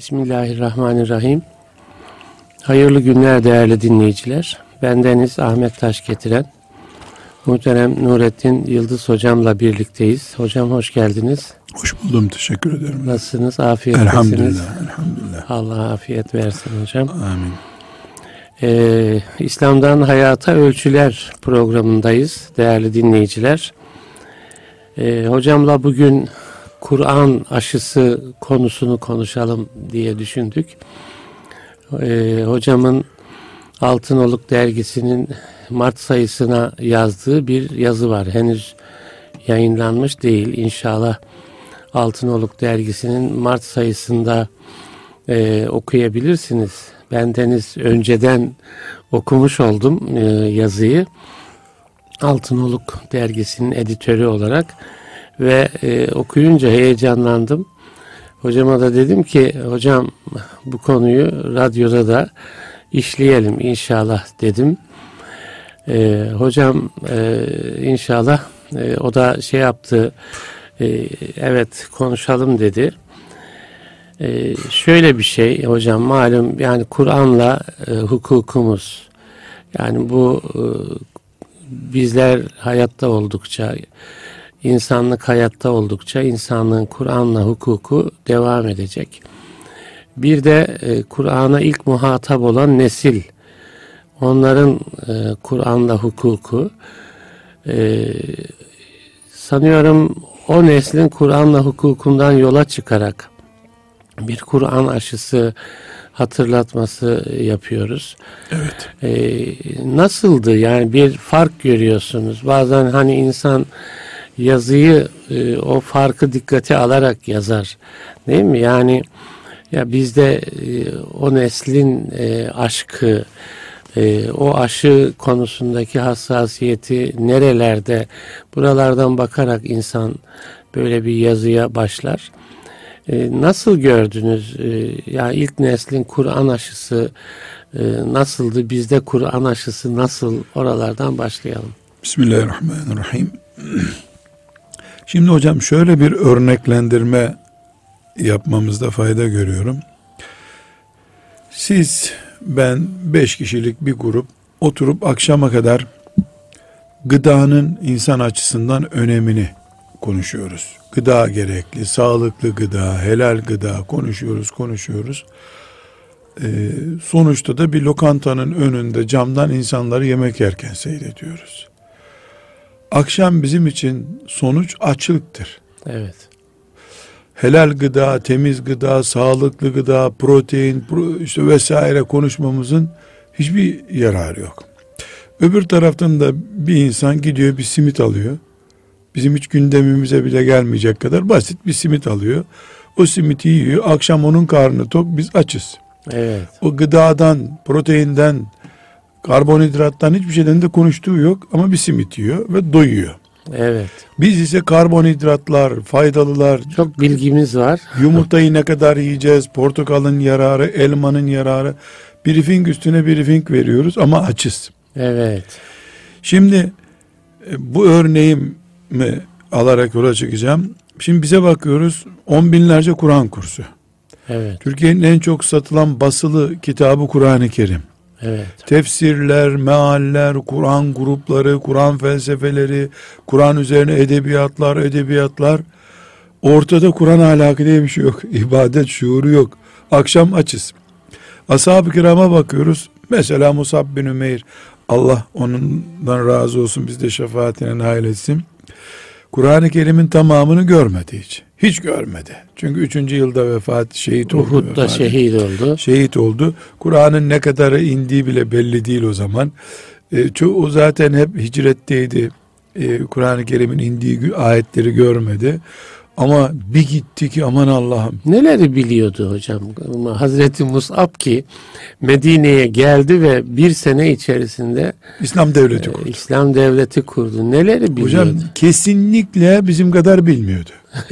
Bismillahirrahmanirrahim. Hayırlı günler değerli dinleyiciler. Bendeniz Ahmet Taş getiren muhterem Nurettin Yıldız hocamla birlikteyiz. Hocam hoş geldiniz. Hoş buldum. Teşekkür ederim. Nasılsınız? Afiyettesiniz. Elhamdülillah. Elhamdülillah. Allah afiyet versin hocam. Amin. Ee, İslam'dan Hayata Ölçüler programındayız değerli dinleyiciler. Ee, hocamla bugün Kur'an aşısı konusunu konuşalım diye düşündük. Ee, hocamın Altınoluk dergisinin Mart sayısına yazdığı bir yazı var. Henüz yayınlanmış değil. İnşallah Altınoluk dergisinin Mart sayısında e, okuyabilirsiniz. Bendeniz önceden okumuş oldum e, yazıyı. Altınoluk dergisinin editörü olarak ve e, okuyunca heyecanlandım. Hocama da dedim ki hocam bu konuyu radyoda da işleyelim inşallah dedim. E, hocam e, inşallah e, o da şey yaptı e, evet konuşalım dedi. E, şöyle bir şey hocam malum yani Kur'an'la e, hukukumuz yani bu e, bizler hayatta oldukça insanlık hayatta oldukça insanlığın Kur'an'la hukuku devam edecek. Bir de e, Kur'an'a ilk muhatap olan nesil, onların e, Kur'an'la hukuku, e, sanıyorum o neslin Kur'an'la hukukundan yola çıkarak bir Kur'an aşısı hatırlatması yapıyoruz. Evet. Ee, nasıldı yani bir fark görüyorsunuz. Bazen hani insan yazıyı e, o farkı dikkate alarak yazar. Değil mi? Yani ya bizde e, o neslin e, aşkı, e, o aşı konusundaki hassasiyeti nerelerde buralardan bakarak insan böyle bir yazıya başlar. E, nasıl gördünüz? E, yani ilk neslin Kur'an aşısı e, nasıldı? Bizde Kur'an aşısı nasıl? Oralardan başlayalım. Bismillahirrahmanirrahim. Şimdi hocam şöyle bir örneklendirme yapmamızda fayda görüyorum. Siz, ben beş kişilik bir grup oturup akşama kadar gıdanın insan açısından önemini konuşuyoruz. Gıda gerekli, sağlıklı gıda, helal gıda konuşuyoruz, konuşuyoruz. Ee, sonuçta da bir lokantanın önünde camdan insanları yemek yerken seyrediyoruz. Akşam bizim için sonuç açlıktır. Evet. Helal gıda, temiz gıda, sağlıklı gıda, protein işte vesaire konuşmamızın hiçbir yararı yok. Öbür taraftan da bir insan gidiyor bir simit alıyor. Bizim hiç gündemimize bile gelmeyecek kadar basit bir simit alıyor. O simiti yiyor. Akşam onun karnı tok biz açız. Evet. O gıdadan, proteinden, karbonhidrattan hiçbir şeyden de konuştuğu yok ama bir simit yiyor ve doyuyor. Evet. Biz ise karbonhidratlar, faydalılar, Çok bilgimiz var. yumurtayı ne kadar yiyeceğiz, portakalın yararı, elmanın yararı, briefing üstüne briefing veriyoruz ama açız. Evet. Şimdi e, bu örneğimi alarak yola çıkacağım. Şimdi bize bakıyoruz on binlerce Kur'an kursu. Evet. Türkiye'nin en çok satılan basılı kitabı Kur'an-ı Kerim. Evet. Tefsirler, mealler, Kur'an grupları, Kur'an felsefeleri, Kur'an üzerine edebiyatlar, edebiyatlar. Ortada Kur'an ahlakı diye bir şey yok. İbadet şuuru yok. Akşam açız. Ashab-ı kirama bakıyoruz. Mesela Musab bin Ümeyr, Allah onundan razı olsun biz de şefaatine nail etsin. Kur'an-ı Kerim'in tamamını görmedi hiç. Hiç görmedi. Çünkü üçüncü yılda vefat şehit oldu. Uhud'da vefat şehit oldu. şehit oldu. Kur'an'ın ne kadarı indiği bile belli değil o zaman. E, çoğu zaten hep hicretteydi. E, Kur'an-ı Kerim'in indiği ayetleri görmedi. Ama bir gitti ki aman Allah'ım. Neleri biliyordu hocam? Hazreti Mus'ab ki Medine'ye geldi ve bir sene içerisinde İslam devleti e, kurdu. İslam devleti kurdu. Neleri biliyordu? Hocam kesinlikle bizim kadar bilmiyordu.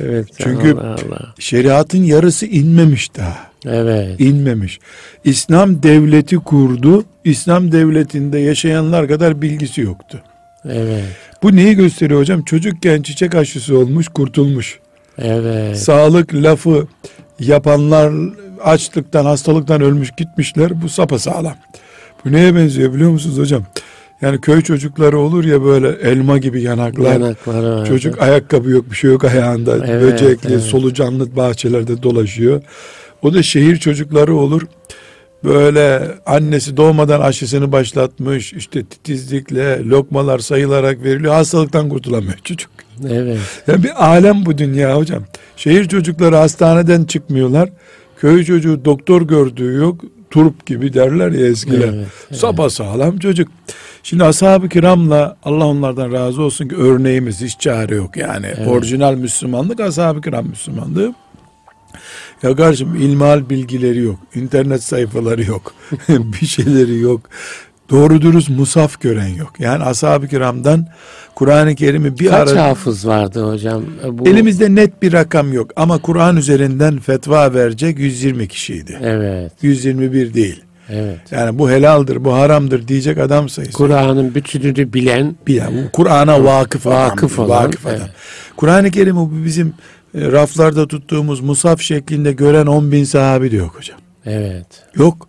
evet. Çünkü- Allah Allah. Şeriatın yarısı inmemiş daha. Evet. İnmemiş. İslam devleti kurdu. İslam devletinde yaşayanlar kadar bilgisi yoktu. Evet. Bu neyi gösteriyor hocam? Çocukken çiçek aşısı olmuş, kurtulmuş. Evet. Sağlık lafı yapanlar açlıktan, hastalıktan ölmüş gitmişler. Bu sapasağlam. Bu neye benziyor biliyor musunuz hocam? Yani köy çocukları olur ya böyle elma gibi yanaklar. Yanakları vardı. Çocuk ayakkabı yok bir şey yok ayağında. Evet, Böcekli, evet. solucanlı bahçelerde dolaşıyor. O da şehir çocukları olur. Böyle annesi doğmadan aşısını başlatmış. işte titizlikle lokmalar sayılarak veriliyor. Hastalıktan kurtulamıyor çocuk. Evet. Ya bir alem bu dünya hocam. Şehir çocukları hastaneden çıkmıyorlar. Köy çocuğu doktor gördüğü yok. Turp gibi derler ya eskiler. Evet, evet. Sapa sağlam çocuk. Şimdi ashab-ı kiramla Allah onlardan razı olsun ki örneğimiz hiç çare yok yani. Evet. Orijinal Müslümanlık ashab-ı kiram Müslümanlığı. Ya kardeşim ilmihal bilgileri yok. internet sayfaları yok. bir şeyleri yok. Doğru dürüst musaf gören yok. Yani ashab-ı kiramdan Kur'an-ı Kerim'i bir Kaç ara... hafız vardı hocam? Bu, Elimizde net bir rakam yok ama Kur'an üzerinden fetva verecek 120 kişiydi. Evet. 121 değil. Evet. Yani bu helaldir, bu haramdır diyecek adam sayısı. Kur'an'ın bütününü bilen Bilen, Kur'an'a vakıf adam. Vakıf olan, vakıf adam. evet. Kur'an-ı Kerim'i bu bizim e, raflarda tuttuğumuz musaf şeklinde gören 10 bin sahabi de yok hocam. evet. Yok.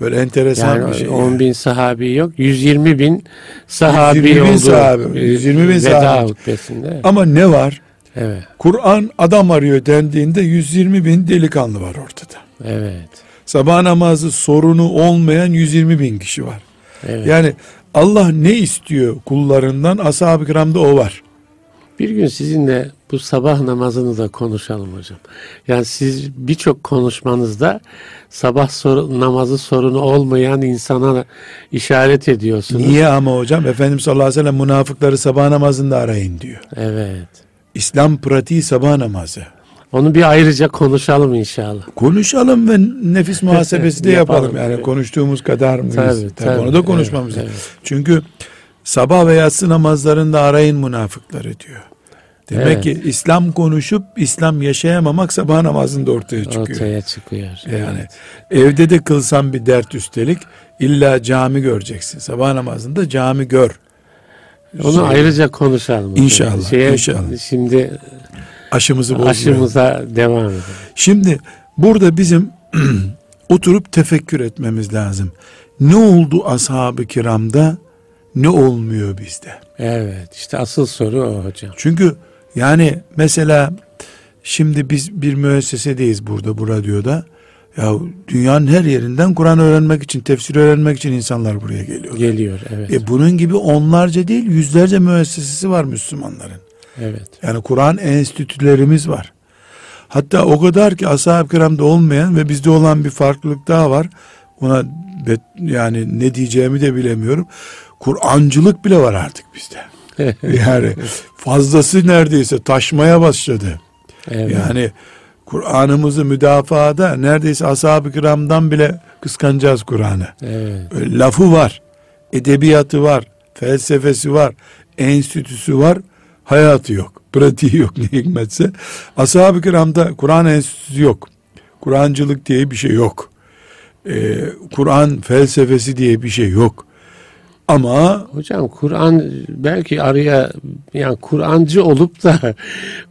Böyle enteresan Yani bir şey. 10 yani. bin sahabi yok. 120 bin sahabi 120 bin oldu. sahabi, e, 120 bin Veda sahabi. hutbesinde. Ama ne var? Evet. Kur'an adam arıyor dendiğinde 120 bin delikanlı var ortada. Evet. Sabah namazı sorunu olmayan 120 bin kişi var. Evet. Yani Allah ne istiyor kullarından? Ashab-ı kiramda o var. Bir gün sizinle bu sabah namazını da konuşalım hocam. Yani siz birçok konuşmanızda sabah soru, namazı sorunu olmayan insana işaret ediyorsunuz. Niye ama hocam? Efendimiz sallallahu aleyhi ve sellem münafıkları sabah namazında arayın diyor. Evet. İslam pratiği sabah namazı. Onu bir ayrıca konuşalım inşallah. Konuşalım ve nefis muhasebesi de yapalım. Yapalım. Yani konuştuğumuz kadar mıyız? Tabii, tabii. onu da konuşmamız Evet, lazım. Çünkü sabah ve yatsı namazlarında arayın münafıkları diyor. Demek Evet. ki İslam konuşup İslam yaşayamamak sabah namazında ortaya çıkıyor. Ortaya çıkıyor. Yani Evet. evde de kılsan bir dert üstelik illa cami göreceksin. Sabah namazında cami gör. Onu Şey, ayrıca konuşalım. İnşallah, inşallah. Şimdi aşımızı bozmayalım. aşımıza devam edelim. Şimdi burada bizim oturup tefekkür etmemiz lazım. Ne oldu ashab-ı kiramda? Ne olmuyor bizde? Evet işte asıl soru o hocam. Çünkü yani mesela şimdi biz bir müessesedeyiz burada bu radyoda. Ya dünyanın her yerinden Kur'an öğrenmek için, tefsir öğrenmek için insanlar buraya geliyor. Geliyor evet. E bunun gibi onlarca değil yüzlerce müessesesi var Müslümanların. evet. Yani Kur'an enstitülerimiz var. Hatta o kadar ki ashab-ı kiramda olmayan ve bizde olan bir farklılık daha var. Ona bet- yani ne diyeceğimi de bilemiyorum. Kur'ancılık bile var artık bizde. Yani fazlası neredeyse taşmaya başladı. evet. Yani Kur'an'ımızı müdafaada neredeyse ashab-ı kiramdan bile kıskanacağız Kur'an'ı. evet. Lafı var, edebiyatı var, felsefesi var, enstitüsü var, hayatı yok, pratiği yok ne hikmetse. Ashab-ı kiramda Kur'an enstitüsü yok. Kur'ancılık diye bir şey yok. Ee, Kur'an felsefesi diye bir şey yok. Ama Hocam Kur'an belki araya yani Kur'ancı olup da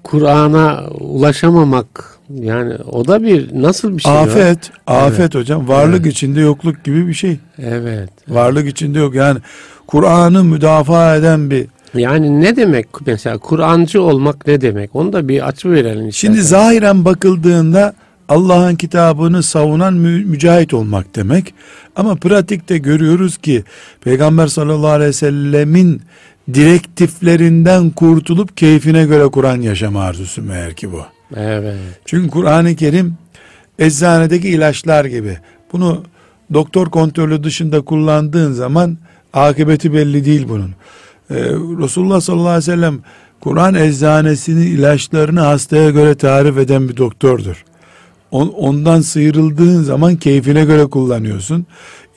Kur'an'a ulaşamamak yani o da bir nasıl bir şey? afet, afet hocam varlık içinde yokluk gibi bir şey. Evet. Varlık içinde yok yani Kur'an'ı müdafaa eden bir Yani ne demek mesela Kur'ancı olmak ne demek? Onu da bir açı verelim. Şimdi zahiren bakıldığında Allah'ın kitabını savunan mü- mücahit olmak demek. Ama pratikte görüyoruz ki Peygamber sallallahu aleyhi ve sellemin direktiflerinden kurtulup keyfine göre Kur'an yaşama arzusu meğer ki bu. Evet. Çünkü Kur'an-ı Kerim eczanedeki ilaçlar gibi. Bunu doktor kontrolü dışında kullandığın zaman akıbeti belli değil bunun. Ee, Resulullah sallallahu aleyhi ve sellem Kur'an eczanesinin ilaçlarını hastaya göre tarif eden bir doktordur. On- ondan sıyrıldığın zaman keyfine göre kullanıyorsun.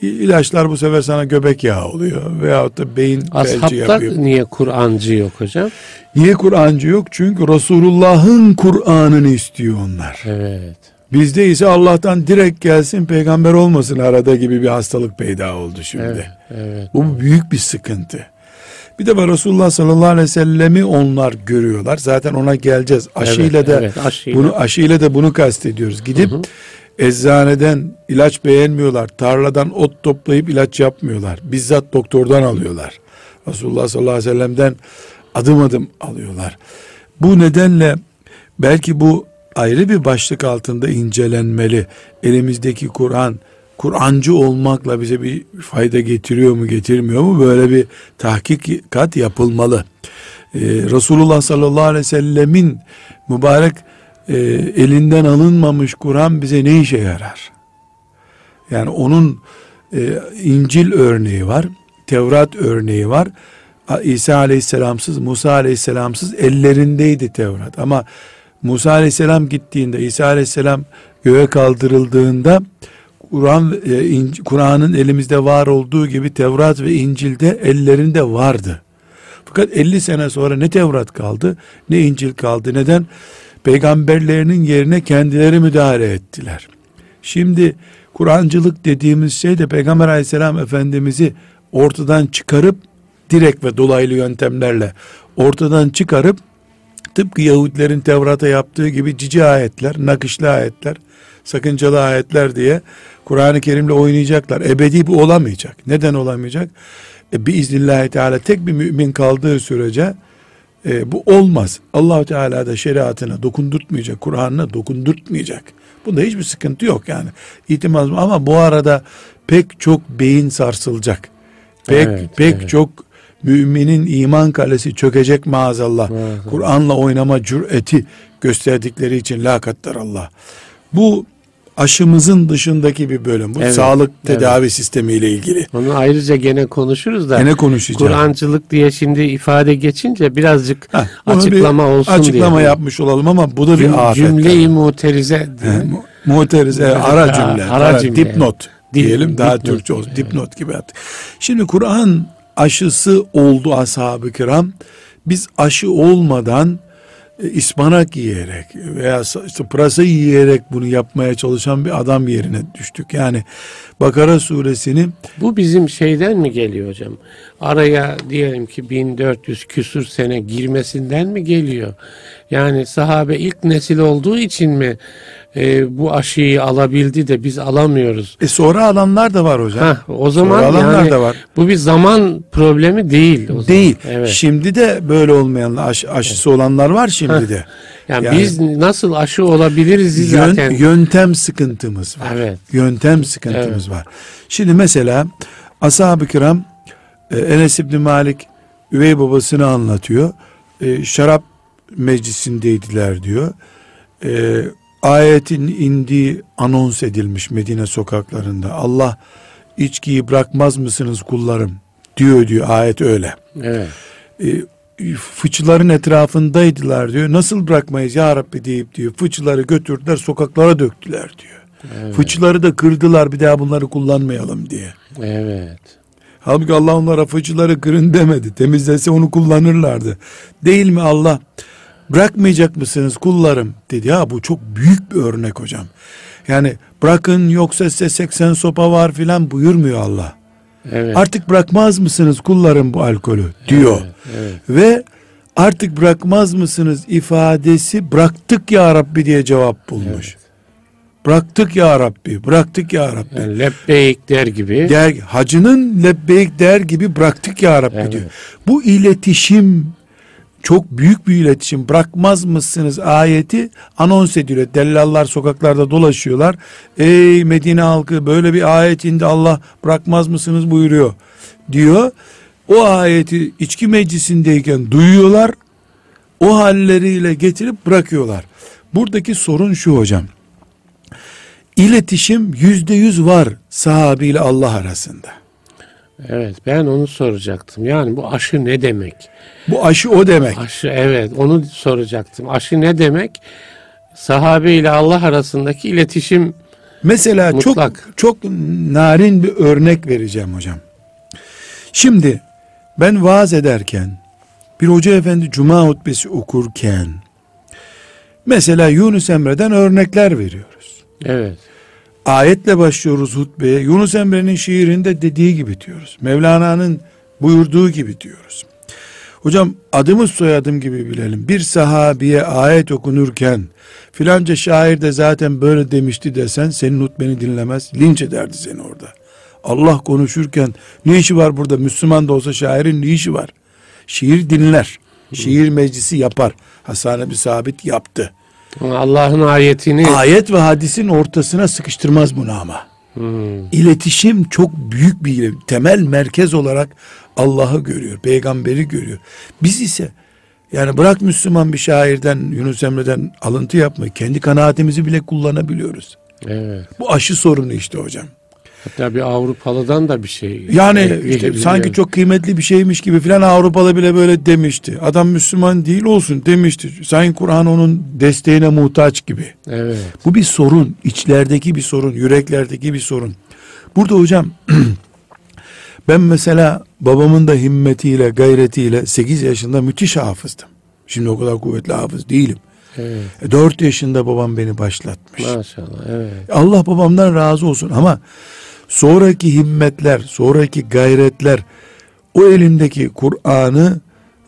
İlaçlar bu sefer sana göbek yağı oluyor veyahut da beyin felci Ashabta yapıyor. niye Kur'ancı yok hocam? Niye Kur'ancı yok? Çünkü Resulullah'ın Kur'an'ını istiyor onlar. Evet. Bizde ise Allah'tan direkt gelsin peygamber olmasın arada gibi bir hastalık peyda oldu şimdi. Evet. Evet. Bu büyük bir sıkıntı. Bir de var Resulullah sallallahu aleyhi ve sellemi onlar görüyorlar. Zaten ona geleceğiz. Aşıyla Evet, da evet, aşıyla. bunu aşıyla da bunu kastediyoruz. Gidip eczaneden ilaç beğenmiyorlar. Tarladan ot toplayıp ilaç yapmıyorlar. Bizzat doktordan alıyorlar. Resulullah sallallahu aleyhi ve sellem'den adım adım alıyorlar. Bu nedenle belki bu ayrı bir başlık altında incelenmeli. Elimizdeki Kur'an Kur'ancı olmakla bize bir fayda getiriyor mu getirmiyor mu böyle bir tahkikat yapılmalı. Ee, Resulullah sallallahu aleyhi ve sellemin mübarek e, elinden alınmamış Kur'an bize ne işe yarar? Yani onun e, İncil örneği var, Tevrat örneği var. İsa aleyhisselamsız, Musa aleyhisselamsız ellerindeydi Tevrat. Ama Musa aleyhisselam gittiğinde, İsa aleyhisselam göğe kaldırıldığında Kur'an e, Kur'an'ın elimizde var olduğu gibi Tevrat ve İncil'de ellerinde vardı. Fakat 50 sene sonra ne Tevrat kaldı ne İncil kaldı. Neden? Peygamberlerinin yerine kendileri müdahale ettiler. Şimdi Kur'ancılık dediğimiz şey de Peygamber aleyhisselam efendimizi ortadan çıkarıp direkt ve dolaylı yöntemlerle ortadan çıkarıp tıpkı Yahudilerin Tevrat'a yaptığı gibi cici ayetler, nakışlı ayetler, sakıncalı ayetler diye Kur'an-ı Kerim'le oynayacaklar. Ebedi bu olamayacak. Neden olamayacak? E, biiznillahü teala tek bir mümin kaldığı sürece e, bu olmaz. Allahu Teala da şeriatına dokundurtmayacak, Kur'an'ına dokundurtmayacak. Bunda hiçbir sıkıntı yok yani. İtimat ama bu arada pek çok beyin sarsılacak. Pek Evet, pek evet. çok müminin iman kalesi çökecek maazallah. Maazallah. Kur'an'la oynama cüreti gösterdikleri için la Allah. Bu aşımızın dışındaki bir bölüm. Bu Evet, sağlık evet. tedavi sistemiyle ilgili. Onu ayrıca gene konuşuruz da. Gene konuşacağız. Kur'ancılık diye şimdi ifade geçince birazcık Heh, açıklama bir olsun açıklama diye. yapmış olalım ama bu da bir Cüm- afet. Cümle-i muterize He, diye. mu- evet, ara cümle, ara ara, cümle. dipnot Dip- diyelim daha dipnot Türkçe olsun, gibi, dipnot gibi yaptık. Şimdi Kur'an aşısı oldu ashab-ı kiram. Biz aşı olmadan ıspanak yiyerek veya işte pırasa yiyerek bunu yapmaya çalışan bir adam yerine düştük. Yani Bakara suresini Bu bizim şeyden mi geliyor hocam? Araya diyelim ki 1400 küsür sene girmesinden mi geliyor? Yani sahabe ilk nesil olduğu için mi e, bu aşıyı alabildi de biz alamıyoruz? e sonra alanlar da var hocam. Hah, o zaman Sonra alanlar yani da var. bu bir zaman problemi değil. O zaman. Değil. Evet. Şimdi de böyle olmayanlar aşı- aşısı olanlar var şimdi de. Yani, yani- biz nasıl aşı olabiliriz Yön- zaten? yöntem sıkıntımız var. Evet. Yöntem sıkıntımız var. Şimdi mesela ashab-ı kiram e, Enes İbni Malik üvey babasını anlatıyor. E, şarap meclisindeydiler diyor. E, ayetin indiği anons edilmiş Medine sokaklarında. Allah içkiyi bırakmaz mısınız kullarım diyor diyor ayet öyle. Evet. E, fıçıların etrafındaydılar diyor. Nasıl bırakmayız ya Rabbi deyip diyor. Fıçıları götürdüler sokaklara döktüler diyor. Evet. Fıçıları da kırdılar bir daha bunları kullanmayalım diye. Evet. Halbuki Allah onlara fıçıları kırın demedi. Temizlese onu kullanırlardı. Değil mi Allah? Bırakmayacak mısınız kullarım dedi. Ya bu çok büyük bir örnek hocam. Yani bırakın yoksa size 80 sopa var filan buyurmuyor Allah. Evet. Artık bırakmaz mısınız kullarım bu alkolü diyor. Evet, evet. Ve artık bırakmaz mısınız ifadesi bıraktık ya Rabbi diye cevap bulmuş. Bıraktık ya Rabbi, bıraktık ya Rabbi. Yani lebbeyk der gibi. Der, hacının lebbeyk der gibi bıraktık ya Rabbi Evet. diyor. Bu iletişim çok büyük bir iletişim. Bırakmaz mısınız ayeti anons ediliyor. Dellallar sokaklarda dolaşıyorlar. Ey Medine halkı böyle bir ayet indi Allah bırakmaz mısınız buyuruyor diyor. O ayeti içki meclisindeyken duyuyorlar. O halleriyle getirip bırakıyorlar. Buradaki sorun şu hocam. İletişim yüzde yüz var sahabiyle Allah arasında. Evet ben onu soracaktım. Yani bu aşı ne demek? Bu aşı o demek. Aşı evet onu soracaktım. Aşı ne demek? Sahabe ile Allah arasındaki iletişim Mesela Mutlak. çok çok narin bir örnek vereceğim hocam. Şimdi ben vaaz ederken bir hoca efendi cuma hutbesi okurken mesela Yunus Emre'den örnekler veriyoruz. evet. Ayetle başlıyoruz hutbeye. Yunus Emre'nin şiirinde dediği gibi diyoruz. Mevlana'nın buyurduğu gibi diyoruz. Hocam adımız soyadım gibi bilelim. Bir sahabiye ayet okunurken filanca şair de zaten böyle demişti desen senin hutbeni dinlemez. Linç ederdi seni orada. Allah konuşurken ne işi var burada? Müslüman da olsa şairin ne işi var? Şiir dinler. Şiir meclisi yapar. Hasan bir sabit yaptı. Allah'ın ayetini Ayet ve hadisin ortasına sıkıştırmaz bunu ama. Hmm, İletişim çok büyük bir temel merkez olarak Allah'ı görüyor, peygamberi görüyor. Biz ise yani bırak Müslüman bir şairden, Yunus Emre'den alıntı yapmayı, kendi kanaatimizi bile kullanabiliyoruz. evet. Bu aşı sorunu işte hocam. Hatta bir Avrupalı'dan da bir şey. Yani e, işte sanki çok kıymetli bir şeymiş gibi filan Avrupalı bile böyle demişti. Adam Müslüman değil olsun demişti. Sanki Kur'an onun desteğine muhtaç gibi. Evet. Bu bir sorun. içlerdeki bir sorun. Yüreklerdeki bir sorun. Burada hocam ben mesela babamın da himmetiyle gayretiyle 8 yaşında müthiş hafızdım. Şimdi o kadar kuvvetli hafız değilim. Evet. 4 yaşında babam beni başlatmış. Maşallah. Evet. Allah babamdan razı olsun ama sonraki himmetler, sonraki gayretler o elimdeki Kur'an'ı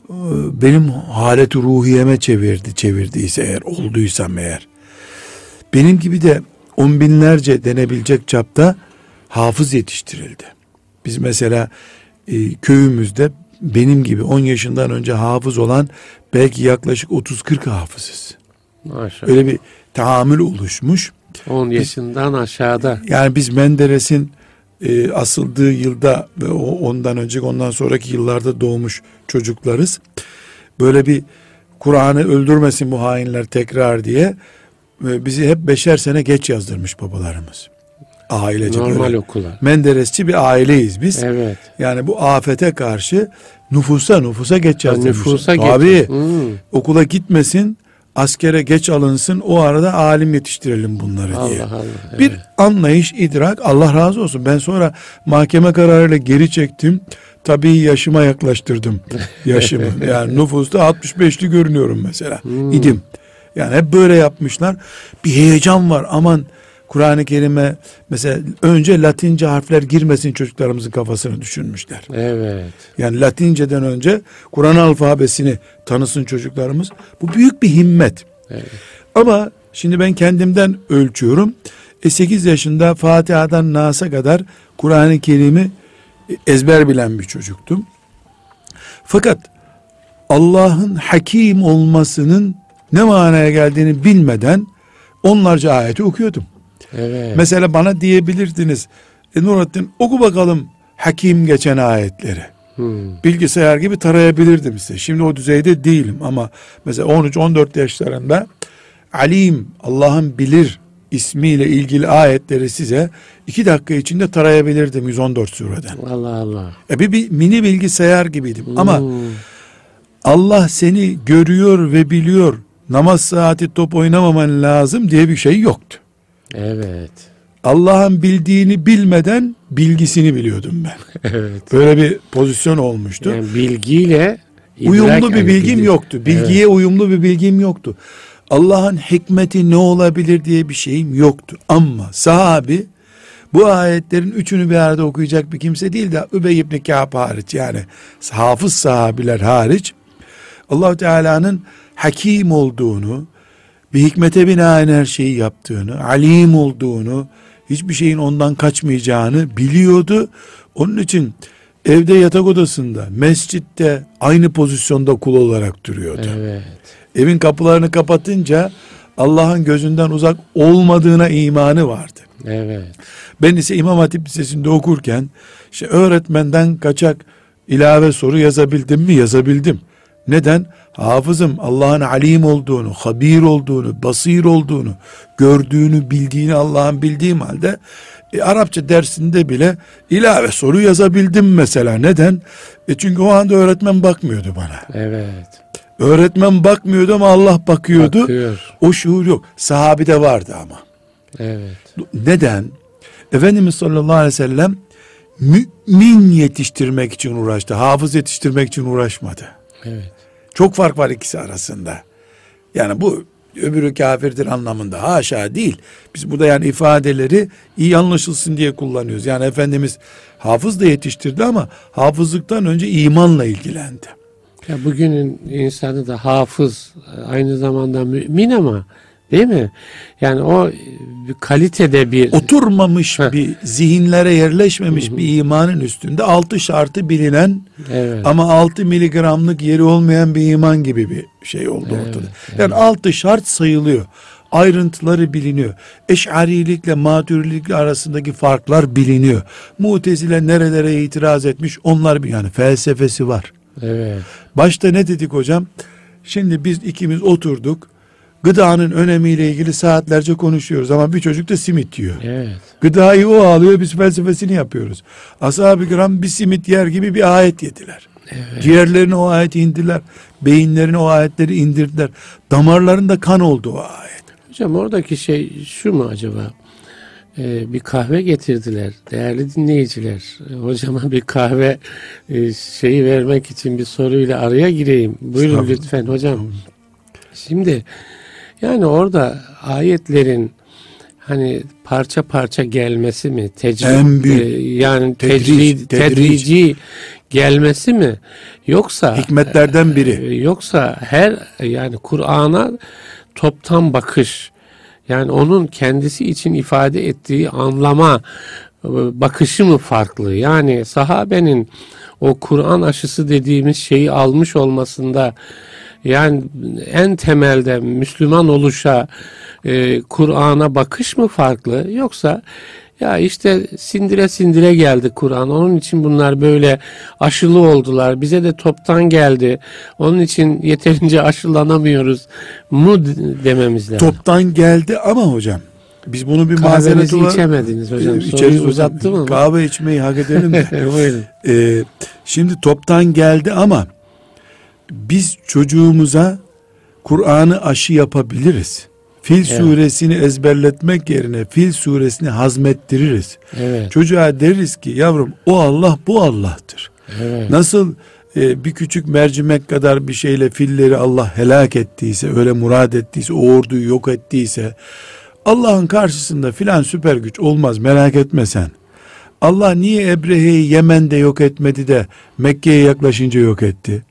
e, benim haleti ruhiyeme çevirdi, çevirdiyse eğer, olduysam eğer. Benim gibi de on binlerce denebilecek çapta hafız yetiştirildi. Biz mesela e, köyümüzde benim gibi 10 yaşından önce hafız olan belki yaklaşık 30-40 hafızız. Maşallah. Öyle bir tahammül oluşmuş. 10 yaşından aşağıda. Yani biz Menderes'in e, asıldığı yılda ve o ondan önceki ondan sonraki yıllarda doğmuş çocuklarız. Böyle bir Kur'an'ı öldürmesin bu hainler tekrar diye e, bizi hep beşer sene geç yazdırmış babalarımız. Ailece Normal böyle. okula. Menderesçi bir aileyiz biz. Evet. Yani bu afete karşı nüfusa nüfusa geç Yani yazdırmışlar. nüfusa Tabii. Hmm. Okula gitmesin, askere geç alınsın, o arada alim yetiştirelim bunları diye. Allah Allah. Evet. Bir anlayış, idrak Allah razı olsun. Ben sonra mahkeme kararıyla geri çektim. Tabii yaşıma yaklaştırdım yaşımı. yani nüfusta 65'li görünüyorum mesela. Hmm. İdim. Yani hep böyle yapmışlar. Bir heyecan var. Aman Kur'an-ı Kerim'e mesela önce Latince harfler girmesin çocuklarımızın kafasını düşünmüşler. Evet. Yani Latinceden önce Kur'an alfabesini tanısın çocuklarımız. Bu büyük bir himmet. Evet. Ama şimdi ben kendimden ölçüyorum. E 8 yaşında Fatiha'dan Nas'a kadar Kur'an-ı Kerim'i ezber bilen bir çocuktum. Fakat Allah'ın hakim olmasının ne manaya geldiğini bilmeden onlarca ayeti okuyordum. Evet. Mesela bana diyebilirdiniz, e Nurattin oku bakalım hakim geçen ayetleri. Hmm. Bilgisayar gibi tarayabilirdim size. Şimdi o düzeyde değilim ama mesela 13-14 yaşlarında Alim, Allah'ın bilir ismiyle ilgili ayetleri size iki dakika içinde tarayabilirdim 114 sureden. Allah Allah. E bir, bir mini bilgisayar gibiydim ama Hmm. Allah seni görüyor ve biliyor. Namaz saati top oynamaman lazım diye bir şey yoktu. Evet. Allah'ın bildiğini bilmeden bilgisini biliyordum ben. Evet. Böyle bir pozisyon olmuştu. Yani bilgiyle idrak- uyumlu bir yani bilgim bilgi- yoktu. Bilgiye uyumlu bir bilgim yoktu. Allah'ın hikmeti ne olabilir diye bir şeyim yoktu. Ama sahabi bu ayetlerin üçünü bir arada okuyacak bir kimse değil de Übey ibn Kâb hariç yani hafız sahabiler hariç allah Teala'nın hakim olduğunu, bir hikmete binaen her şeyi yaptığını, alim olduğunu, hiçbir şeyin ondan kaçmayacağını biliyordu. Onun için evde yatak odasında, mescitte aynı pozisyonda kul olarak duruyordu. Evet. Evin kapılarını kapatınca Allah'ın gözünden uzak olmadığına imanı vardı. Evet. Ben ise İmam Hatip Lisesi'nde okurken işte öğretmenden kaçak ilave soru yazabildim mi? Yazabildim. Neden? Hafızım Allah'ın alim olduğunu, habir olduğunu, basir olduğunu, gördüğünü, bildiğini Allah'ın bildiğim halde e, Arapça dersinde bile ilave soru yazabildim mesela. Neden? E çünkü o anda öğretmen bakmıyordu bana. Evet. Öğretmen bakmıyordu ama Allah bakıyordu. Bakıyor. O şuur yok. Sahabide vardı ama. Evet. Neden? Efendimiz sallallahu aleyhi ve sellem mümin yetiştirmek için uğraştı. Hafız yetiştirmek için uğraşmadı. Evet. Çok fark var ikisi arasında. Yani bu öbürü kafirdir anlamında haşa değil. Biz burada yani ifadeleri iyi anlaşılsın diye kullanıyoruz. Yani Efendimiz hafız da yetiştirdi ama hafızlıktan önce imanla ilgilendi. Ya bugünün insanı da hafız, aynı zamanda mümin ama değil mi? Yani o bir kalitede bir Oturmamış bir zihinlere yerleşmemiş bir imanın üstünde altı şartı bilinen evet. ama altı miligramlık yeri olmayan bir iman gibi bir şey oldu ortada. Yani altı şart sayılıyor. Ayrıntıları biliniyor. Eş'arilikle maturilikle arasındaki farklar biliniyor. Mutezile nerelere itiraz etmiş onlar bir yani felsefesi var. Evet. Başta ne dedik hocam? Şimdi biz ikimiz oturduk. Gıdanın önemiyle ilgili saatlerce konuşuyoruz ama bir çocuk da simit yiyor. Evet. Gıdayı o alıyor biz felsefesini yapıyoruz. Ashab-ı kiram bir simit yer gibi bir ayet yediler. Evet. Ciğerlerine o ayeti indirdiler. Beyinlerine o ayetleri indirdiler. Damarlarında kan oldu o ayet. Hocam oradaki şey şu mu acaba? Ee, bir kahve getirdiler değerli dinleyiciler. Hocama bir kahve e, şeyi vermek için bir soruyla araya gireyim. Buyurun lütfen hocam. Şimdi yani orada ayetlerin hani parça parça gelmesi mi? Tecri, En büyük. e, yani Tedric, tecri, tedric. tedrici gelmesi mi? Yoksa Hikmetlerden biri. e, Yoksa her yani Kur'an'a toptan bakış yani onun kendisi için ifade ettiği anlama e, bakışı mı farklı? Yani sahabenin o Kur'an aşısı dediğimiz şeyi almış olmasında yani en temelde Müslüman oluşa e, Kur'an'a bakış mı farklı yoksa ya işte sindire sindire geldi Kur'an. Onun için bunlar böyle aşılı oldular. Bize de toptan geldi. Onun için yeterince aşılanamıyoruz mu dememiz lazım. Toptan geldi ama hocam biz bunu bir Kahvenizi olarak içemediniz hocam. İçeriz hocam. uzattım ama. Kahve içmeyi hak edelim de. Buyurun. Ee, şimdi toptan geldi ama biz çocuğumuza Kur'an'ı aşı yapabiliriz. Fil suresini ezberletmek yerine Fil suresini hazmettiririz. Evet. Çocuğa deriz ki yavrum o Allah bu Allah'tır. Evet. Nasıl e, bir küçük mercimek kadar bir şeyle filleri Allah helak ettiyse, öyle murad ettiyse, o orduyu yok ettiyse, Allah'ın karşısında filan süper güç olmaz merak etme sen. Allah niye Ebrehe'yi Yemen'de yok etmedi de Mekke'ye yaklaşınca yok etti?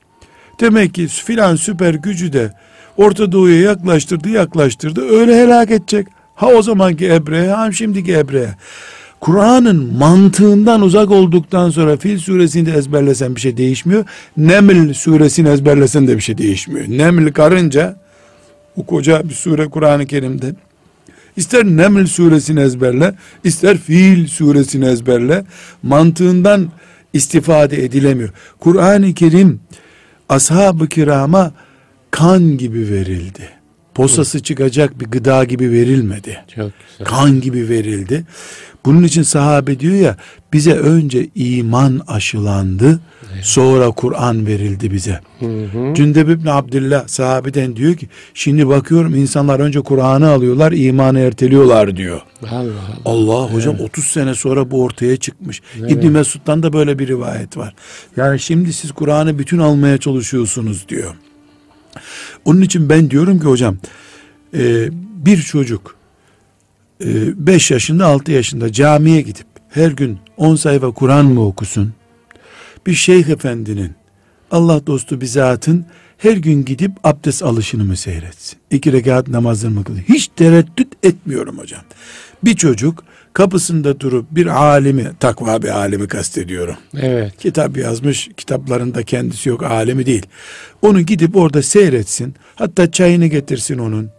Demek ki filan süper gücü de Orta Doğu'ya yaklaştırdı yaklaştırdı öyle helak edecek. Ha o zamanki Ebrehe ha şimdiki Ebrehe. Kur'an'ın mantığından uzak olduktan sonra Fil suresini de ezberlesen bir şey değişmiyor. Neml suresini ezberlesen de bir şey değişmiyor. Neml karınca o koca bir sure Kur'an-ı Kerim'de. İster Neml suresini ezberle, ister Fil suresini ezberle. Mantığından istifade edilemiyor. Kur'an-ı Kerim ashab-ı kirama kan gibi verildi. Posası çıkacak bir gıda gibi verilmedi. Çok güzel. Kan gibi verildi. Bunun için sahabe diyor ya bize önce iman aşılandı sonra Kur'an verildi bize. Hı hı. Cündeb İbni Abdillah sahabeden diyor ki şimdi bakıyorum insanlar önce Kur'an'ı alıyorlar imanı erteliyorlar diyor. Allah Allah. Allah hocam 30 sene sonra bu ortaya çıkmış. İbni Mesud'dan da böyle bir rivayet var. Yani şimdi siz Kur'an'ı bütün almaya çalışıyorsunuz diyor. Onun için ben diyorum ki hocam e, bir çocuk 5 yaşında 6 yaşında camiye gidip her gün 10 sayfa Kur'an mı okusun? Bir şeyh efendinin Allah dostu bir zatın her gün gidip abdest alışını mı seyretsin? İki rekat namazını mı kılır? Hiç tereddüt etmiyorum hocam. Bir çocuk kapısında durup bir alimi, takva bir alimi kastediyorum. Evet. Kitap yazmış, kitaplarında kendisi yok, alemi değil. Onu gidip orada seyretsin. Hatta çayını getirsin onun.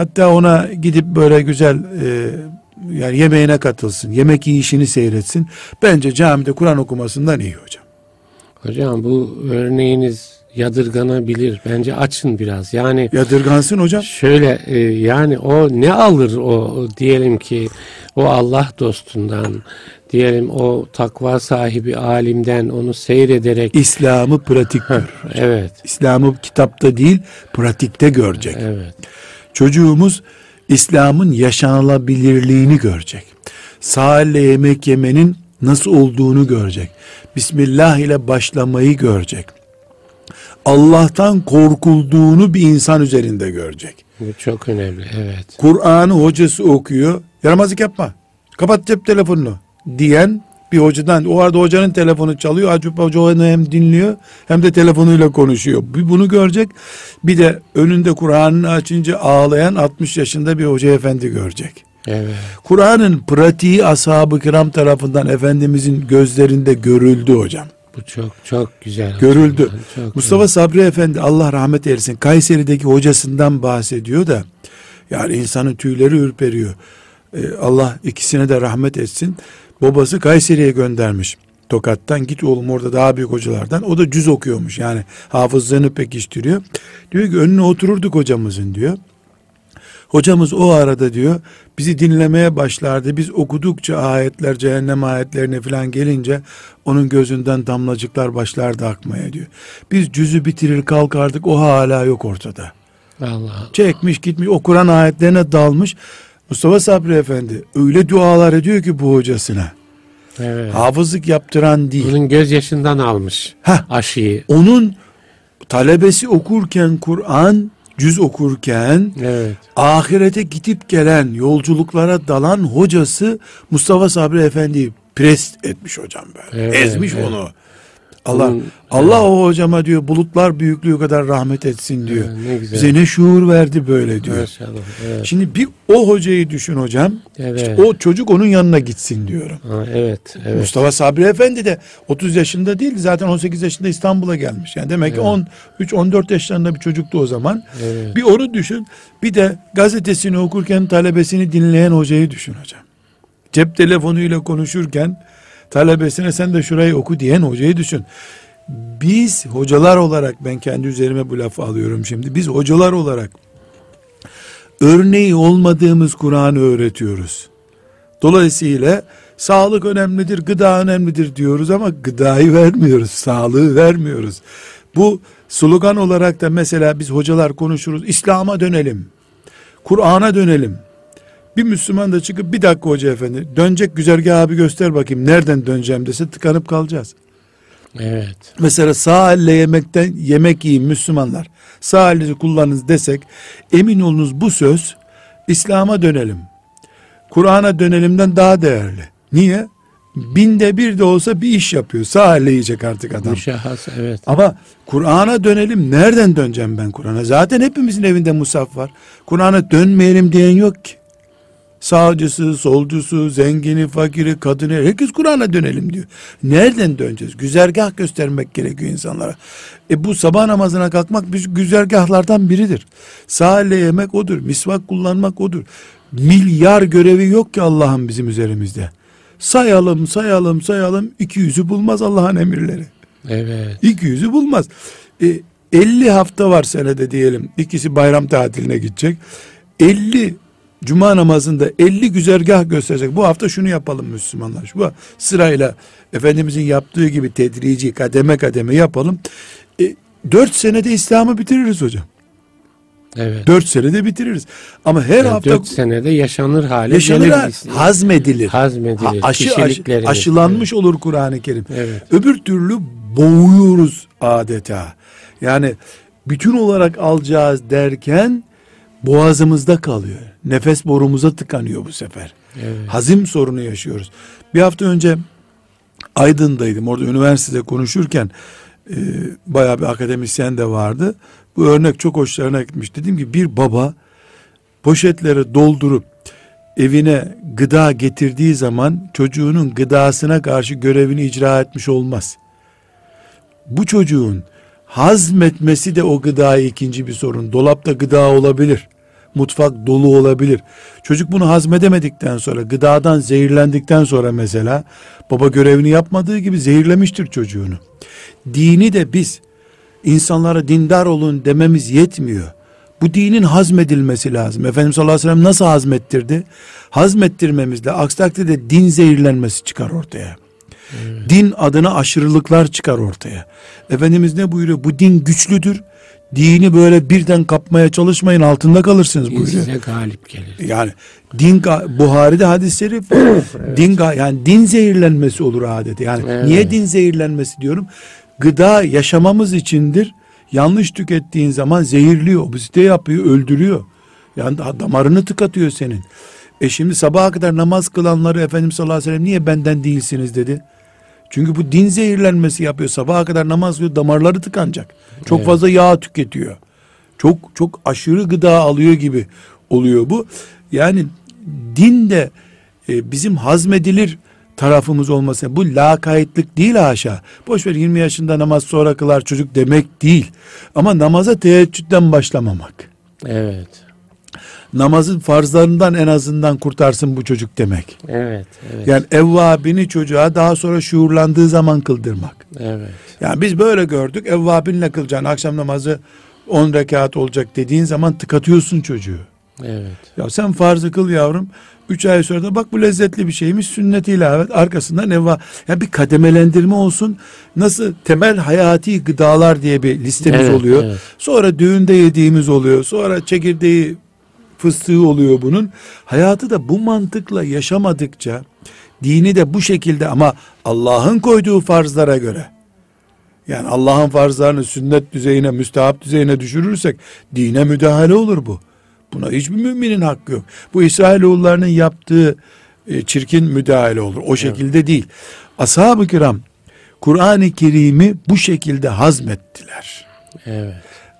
Hatta ona gidip böyle güzel e, yani yemeğine katılsın. Yemek yiyişini seyretsin. Bence camide Kur'an okumasından iyi hocam. Hocam bu örneğiniz yadırganabilir. Bence açın biraz. Yani Yadırgansın hocam. Şöyle e, yani o ne alır o, diyelim ki o Allah dostundan diyelim o takva sahibi alimden onu seyrederek İslam'ı pratik gör. evet İslam'ı kitapta değil pratikte görecek. evet Çocuğumuz İslam'ın yaşanılabilirliğini görecek. Sahille yemek yemenin nasıl olduğunu görecek. Bismillah ile başlamayı görecek. Allah'tan korkulduğunu bir insan üzerinde görecek. bu çok önemli evet Kur'an'ı hocası okuyor. Yaramazlık yapma. Kapat cep telefonunu diyen Bir hocadan o arada hocanın telefonu çalıyor. Acaba hoca onu hem dinliyor hem de telefonuyla konuşuyor. Bir bunu görecek. Bir de önünde Kur'an'ını açınca ağlayan 60 yaşında bir hoca efendi görecek. Evet. Kur'an'ın pratiği ashab-ı kiram tarafından Efendimizin gözlerinde görüldü hocam. Bu çok çok güzel. Görüldü. hocam. Çok Mustafa Sabri Efendi Allah rahmet eylesin Kayseri'deki hocasından bahsediyor da yani insanın tüyleri ürperiyor. Ee, Allah ikisine de rahmet etsin. Babası Kayseri'ye göndermiş. Tokat'tan git oğlum orada daha büyük hocalardan. O da cüz okuyormuş yani hafızlığını pekiştiriyor. Diyor ki önüne otururduk hocamızın diyor. Hocamız o arada diyor bizi dinlemeye başlardı. Biz okudukça ayetler, cehennem ayetlerine falan gelince onun gözünden damlacıklar başlardı akmaya diyor. Biz cüzü bitirir kalkardık o hala yok ortada. Allah. Çekmiş gitmiş o Kur'an ayetlerine dalmış. Mustafa Sabri Efendi öyle dualar ediyor ki bu hocasına. Evet. Hafızlık yaptıran değil. Bunun gözyaşından almış Heh. aşıyı. Onun talebesi okurken Kur'an, cüz okurken Evet. ahirete gidip gelen yolculuklara dalan hocası Mustafa Sabri Efendi'yi pres etmiş hocam böyle. Evet, Ezmiş evet. onu. Allah Bunun- Allah o hocama diyor bulutlar büyüklüğü kadar rahmet etsin diyor. Evet, ne güzel. Bize ne şuur verdi böyle diyor. Maşallah. Evet. Şimdi bir o hocayı düşün hocam. Evet. İşte o çocuk onun yanına gitsin diyorum. Ha, evet. Evet. Mustafa Sabri Efendi de 30 yaşında değil zaten 18 yaşında İstanbul'a gelmiş. Yani demek ki 13 14 yaşlarında bir çocuktu o zaman. Evet. Bir onu düşün. Bir de gazetesini okurken talebesini dinleyen hocayı düşün hocam. Cep telefonuyla konuşurken talebesine sen de şurayı oku diyen hocayı düşün. Biz hocalar olarak ben kendi üzerime bu lafı alıyorum şimdi. Biz hocalar olarak örneği olmadığımız Kur'an'ı öğretiyoruz. Dolayısıyla sağlık önemlidir, gıda önemlidir diyoruz ama gıdayı vermiyoruz, sağlığı vermiyoruz. Bu slogan olarak da mesela biz hocalar konuşuruz. İslam'a dönelim. Kur'an'a dönelim. Bir Müslüman da çıkıp bir dakika hoca efendi dönecek güzergahı abi göster bakayım nereden döneceğim dese tıkanıp kalacağız. Evet. Mesela sağ elle yemekten yemek yiyin Müslümanlar. Sağ elinizi kullanınız desek emin olunuz bu söz İslam'a dönelim. Kur'an'a dönelimden daha değerli. Niye? Binde bir de olsa bir iş yapıyor. Sağ elle yiyecek artık adam. Müşahhas evet. Ama Kur'an'a dönelim. Nereden döneceğim ben Kur'an'a? Zaten hepimizin evinde musaf var. Kur'an'a dönmeyelim diyen yok ki. Sağcısı, solcusu, zengini, fakiri, kadını herkes Kur'an'a dönelim diyor. Nereden döneceğiz? Güzergah göstermek gerekiyor insanlara. E bu sabah namazına kalkmak biz güzergahlardan biridir. Sağ elle yemek odur. Misvak kullanmak odur. Milyar görevi yok ki Allah'ın bizim üzerimizde. Sayalım, sayalım, sayalım. iki yüzü bulmaz Allah'ın emirleri. Evet. 200'ü bulmaz. E, 50 hafta var senede diyelim. İkisi bayram tatiline gidecek. 50 Cuma namazında 50 güzergah gösterecek. Bu hafta şunu yapalım Müslümanlar. Şu sırayla Efendimizin yaptığı gibi tedrici kademe kademe yapalım. E, 4 senede İslam'ı bitiririz hocam. Evet. 4 senede bitiririz. Ama her Yani hafta dört senede yaşanır hale yaşanır gelir. ha, hazmedilir. Hazmedilir. Ha, aşı, aşı- aşılanmış olur Kur'an-ı Kerim. Evet. Öbür türlü boğuyoruz adeta. Yani bütün olarak alacağız derken boğazımızda kalıyor. Nefes borumuza tıkanıyor bu sefer. Evet. Hazim sorunu yaşıyoruz. Bir hafta önce Aydın'daydım. Orada üniversitede konuşurken e, bayağı bir akademisyen de vardı. Bu örnek çok hoşlarına gitmiş. Dedim ki bir baba poşetleri doldurup evine gıda getirdiği zaman çocuğunun gıdasına karşı görevini icra etmiş olmaz. Bu çocuğun hazmetmesi de o gıdayı ikinci bir sorun. Dolapta gıda olabilir. Mutfak dolu olabilir. Çocuk bunu hazmedemedikten sonra, gıdadan zehirlendikten sonra mesela baba görevini yapmadığı gibi zehirlemiştir çocuğunu. Dini de biz insanlara dindar olun dememiz yetmiyor. Bu dinin hazmedilmesi lazım. Efendimiz sallallahu aleyhi ve sellem nasıl hazmettirdi? Hazmettirmemizle aksi takdirde din zehirlenmesi çıkar ortaya. Din adına aşırılıklar çıkar ortaya. Efendimiz ne buyuruyor? Bu din güçlüdür. Dini böyle birden kapmaya çalışmayın altında kalırsınız Din buyuruyor. size galip gelir. Yani din Buhari'de hadis-i şerif din ga- yani din zehirlenmesi olur adeti. Yani Evet. niye din zehirlenmesi diyorum? Gıda yaşamamız içindir. Yanlış tükettiğin zaman zehirliyor, obezite yapıyor, öldürüyor. Yani da- damarını tıkatıyor senin. E şimdi sabaha kadar namaz kılanları Efendimiz sallallahu aleyhi ve sellem niye benden değilsiniz dedi. Çünkü bu din zehirlenmesi yapıyor. Sabaha kadar namaz kılıyor damarları tıkanacak. Çok Evet. fazla yağ tüketiyor. Çok çok aşırı gıda alıyor gibi oluyor bu. Yani din de e, bizim hazmedilir tarafımız olması. Bu lakaytlık değil haşa. Boş ver 20 yaşında namaz sonra kılar çocuk demek değil. Ama namaza teheccüden başlamamak. Evet. Namazın farzlarından en azından kurtarsın bu çocuk demek. Evet. Evet. Yani evvabini çocuğa daha sonra şuurlandığı zaman kıldırmak. Evet. Yani biz böyle gördük. Evvabinle kılacaksın. Akşam namazı 10 rekat olacak dediğin zaman tıkatıyorsun çocuğu. Evet. Ya sen farzı kıl yavrum. Üç ay sonra da bak bu lezzetli bir şeymiş sünnet ilavet arkasından evva. Ya bir kademelendirme olsun. Nasıl temel hayati gıdalar diye bir listemiz Evet, oluyor. evet. Sonra düğünde yediğimiz oluyor. Sonra çekirdeği fıstığı oluyor bunun. Hayatı da bu mantıkla yaşamadıkça dini de bu şekilde ama Allah'ın koyduğu farzlara göre yani Allah'ın farzlarını sünnet düzeyine, müstehap düzeyine düşürürsek dine müdahale olur bu. Buna hiçbir müminin hakkı yok. Bu İsrailoğullarının yaptığı e, çirkin müdahale olur. O şekilde değil. Ashab-ı kiram Kur'an-ı Kerim'i bu şekilde hazmettiler. Evet.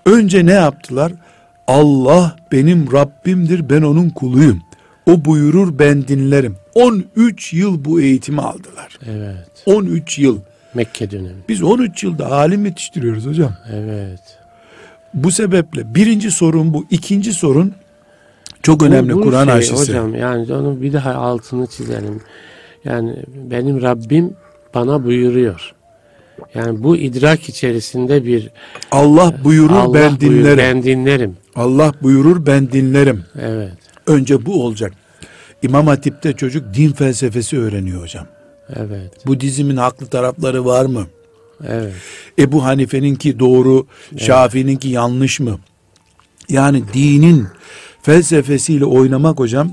Önce ne yaptılar? Allah benim Rabbimdir ben onun kuluyum. O buyurur ben dinlerim. 13 yıl bu eğitimi aldılar. Evet. 13 yıl. Mekke dönemi. Biz 13 yılda alim yetiştiriyoruz hocam. Evet. Bu sebeple birinci sorun bu. ikinci sorun çok önemli Kur'an şey aşısı. Hocam yani onu bir daha altını çizelim. Yani benim Rabbim bana buyuruyor. Yani bu idrak içerisinde bir Allah buyurur Allah ben buyur, dinlerim. ben dinlerim. Allah buyurur ben dinlerim. Evet. Önce bu olacak. İmam Hatip'te çocuk din felsefesi öğreniyor hocam. Evet. Bu dizimin haklı tarafları var mı? Evet. Ebu Hanife'ninki doğru, Şafii'ninki yanlış mı? Yani dinin felsefesiyle oynamak hocam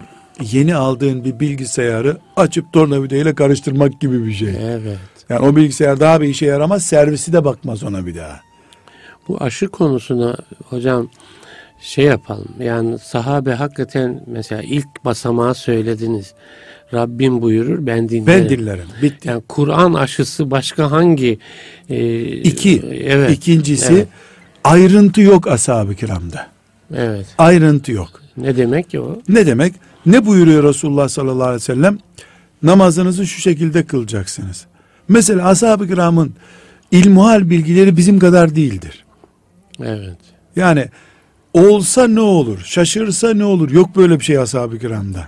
yeni aldığın bir bilgisayarı açıp tornavidayla karıştırmak gibi bir şey. Evet. Yani o bilgisayar daha bir işe yaramaz, servisi de bakmaz ona bir daha. Bu aşı konusuna hocam şey yapalım. Yani sahabe hakikaten mesela ilk basamağı söylediniz. Rabbim buyurur ben dinlerim. Ben dinlerim. Bitti. Yani Kur'an aşısı başka hangi e, İki. Evet. İkincisi Evet. ayrıntı yok ashab-ı kiramda. Evet. Ayrıntı yok. Ne demek ki o? Ne demek? Ne buyuruyor Resulullah sallallahu aleyhi ve sellem? Namazınızı şu şekilde kılacaksınız. Mesela ashab-ı kiramın ilmuhal bilgileri bizim kadar değildir. Evet. Yani olsa ne olur, şaşırsa ne olur? Yok böyle bir şey ashab-ı kiramda.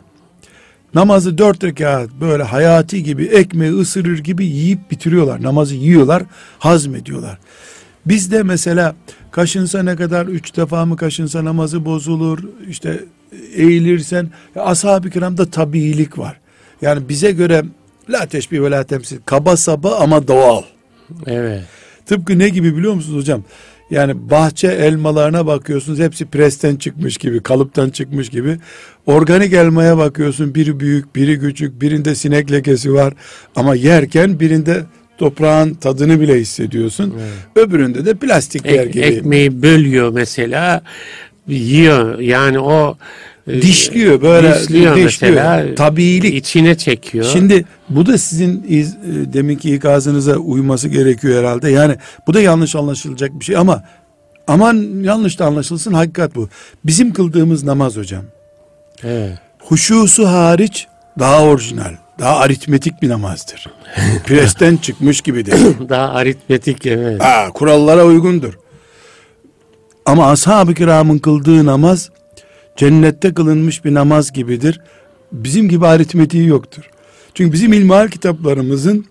Namazı dört rekat böyle hayati gibi ekmeği ısırır gibi yiyip bitiriyorlar. Namazı yiyorlar, hazmediyorlar. Bizde mesela kaşınsa ne kadar üç defa mı kaşınsa namazı bozulur. İşte eğilirsen ashab-ı kiramda tabiilik var. Yani bize göre la teşbih ve la temsil kaba saba ama doğal. Evet. Tıpkı ne gibi biliyor musunuz hocam? Yani bahçe elmalarına bakıyorsunuz hepsi presten çıkmış gibi, kalıptan çıkmış gibi. Organik elmaya bakıyorsun biri büyük, biri küçük, birinde sinek lekesi var. Ama yerken birinde toprağın tadını bile hissediyorsun. Öbüründe de plastik yer Ek- gibi. ekmeği bölüyor mesela yiyor. Yani o Dişliyor böyle dişliyor dişliyor. mesela. Tabiilik. içine çekiyor. Şimdi bu da sizin iz, e, deminki ikazınıza uyması gerekiyor herhalde. Yani bu da yanlış anlaşılacak bir şey ama aman yanlış da anlaşılsın hakikat bu. Bizim kıldığımız namaz hocam. evet. Huşusu hariç daha orijinal, daha aritmetik bir namazdır. Presten çıkmış gibi değil. Daha aritmetik evet. Ha, kurallara uygundur. Ama ashab-ı kiramın kıldığı namaz cennette kılınmış bir namaz gibidir. Bizim gibi aritmetiği yoktur. Çünkü bizim ilmihal kitaplarımızın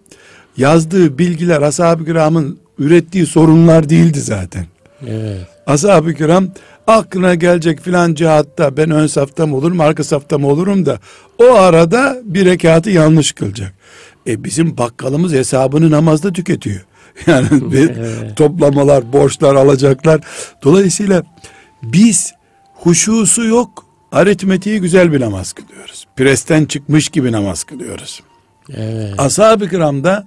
yazdığı bilgiler ashab-ı kiramın ürettiği sorunlar değildi zaten. Evet. Ashab-ı kiram aklına gelecek filan cihatta ben ön safta mı olurum arka safta mı olurum da o arada bir rekatı yanlış kılacak. E bizim bakkalımız hesabını namazda tüketiyor. Yani bir Evet. toplamalar, borçlar, alacaklar. Dolayısıyla biz huşusu yok, aritmetiği güzel bir namaz kılıyoruz. Presten çıkmış gibi namaz kılıyoruz. Evet. Ashab-ı kiramda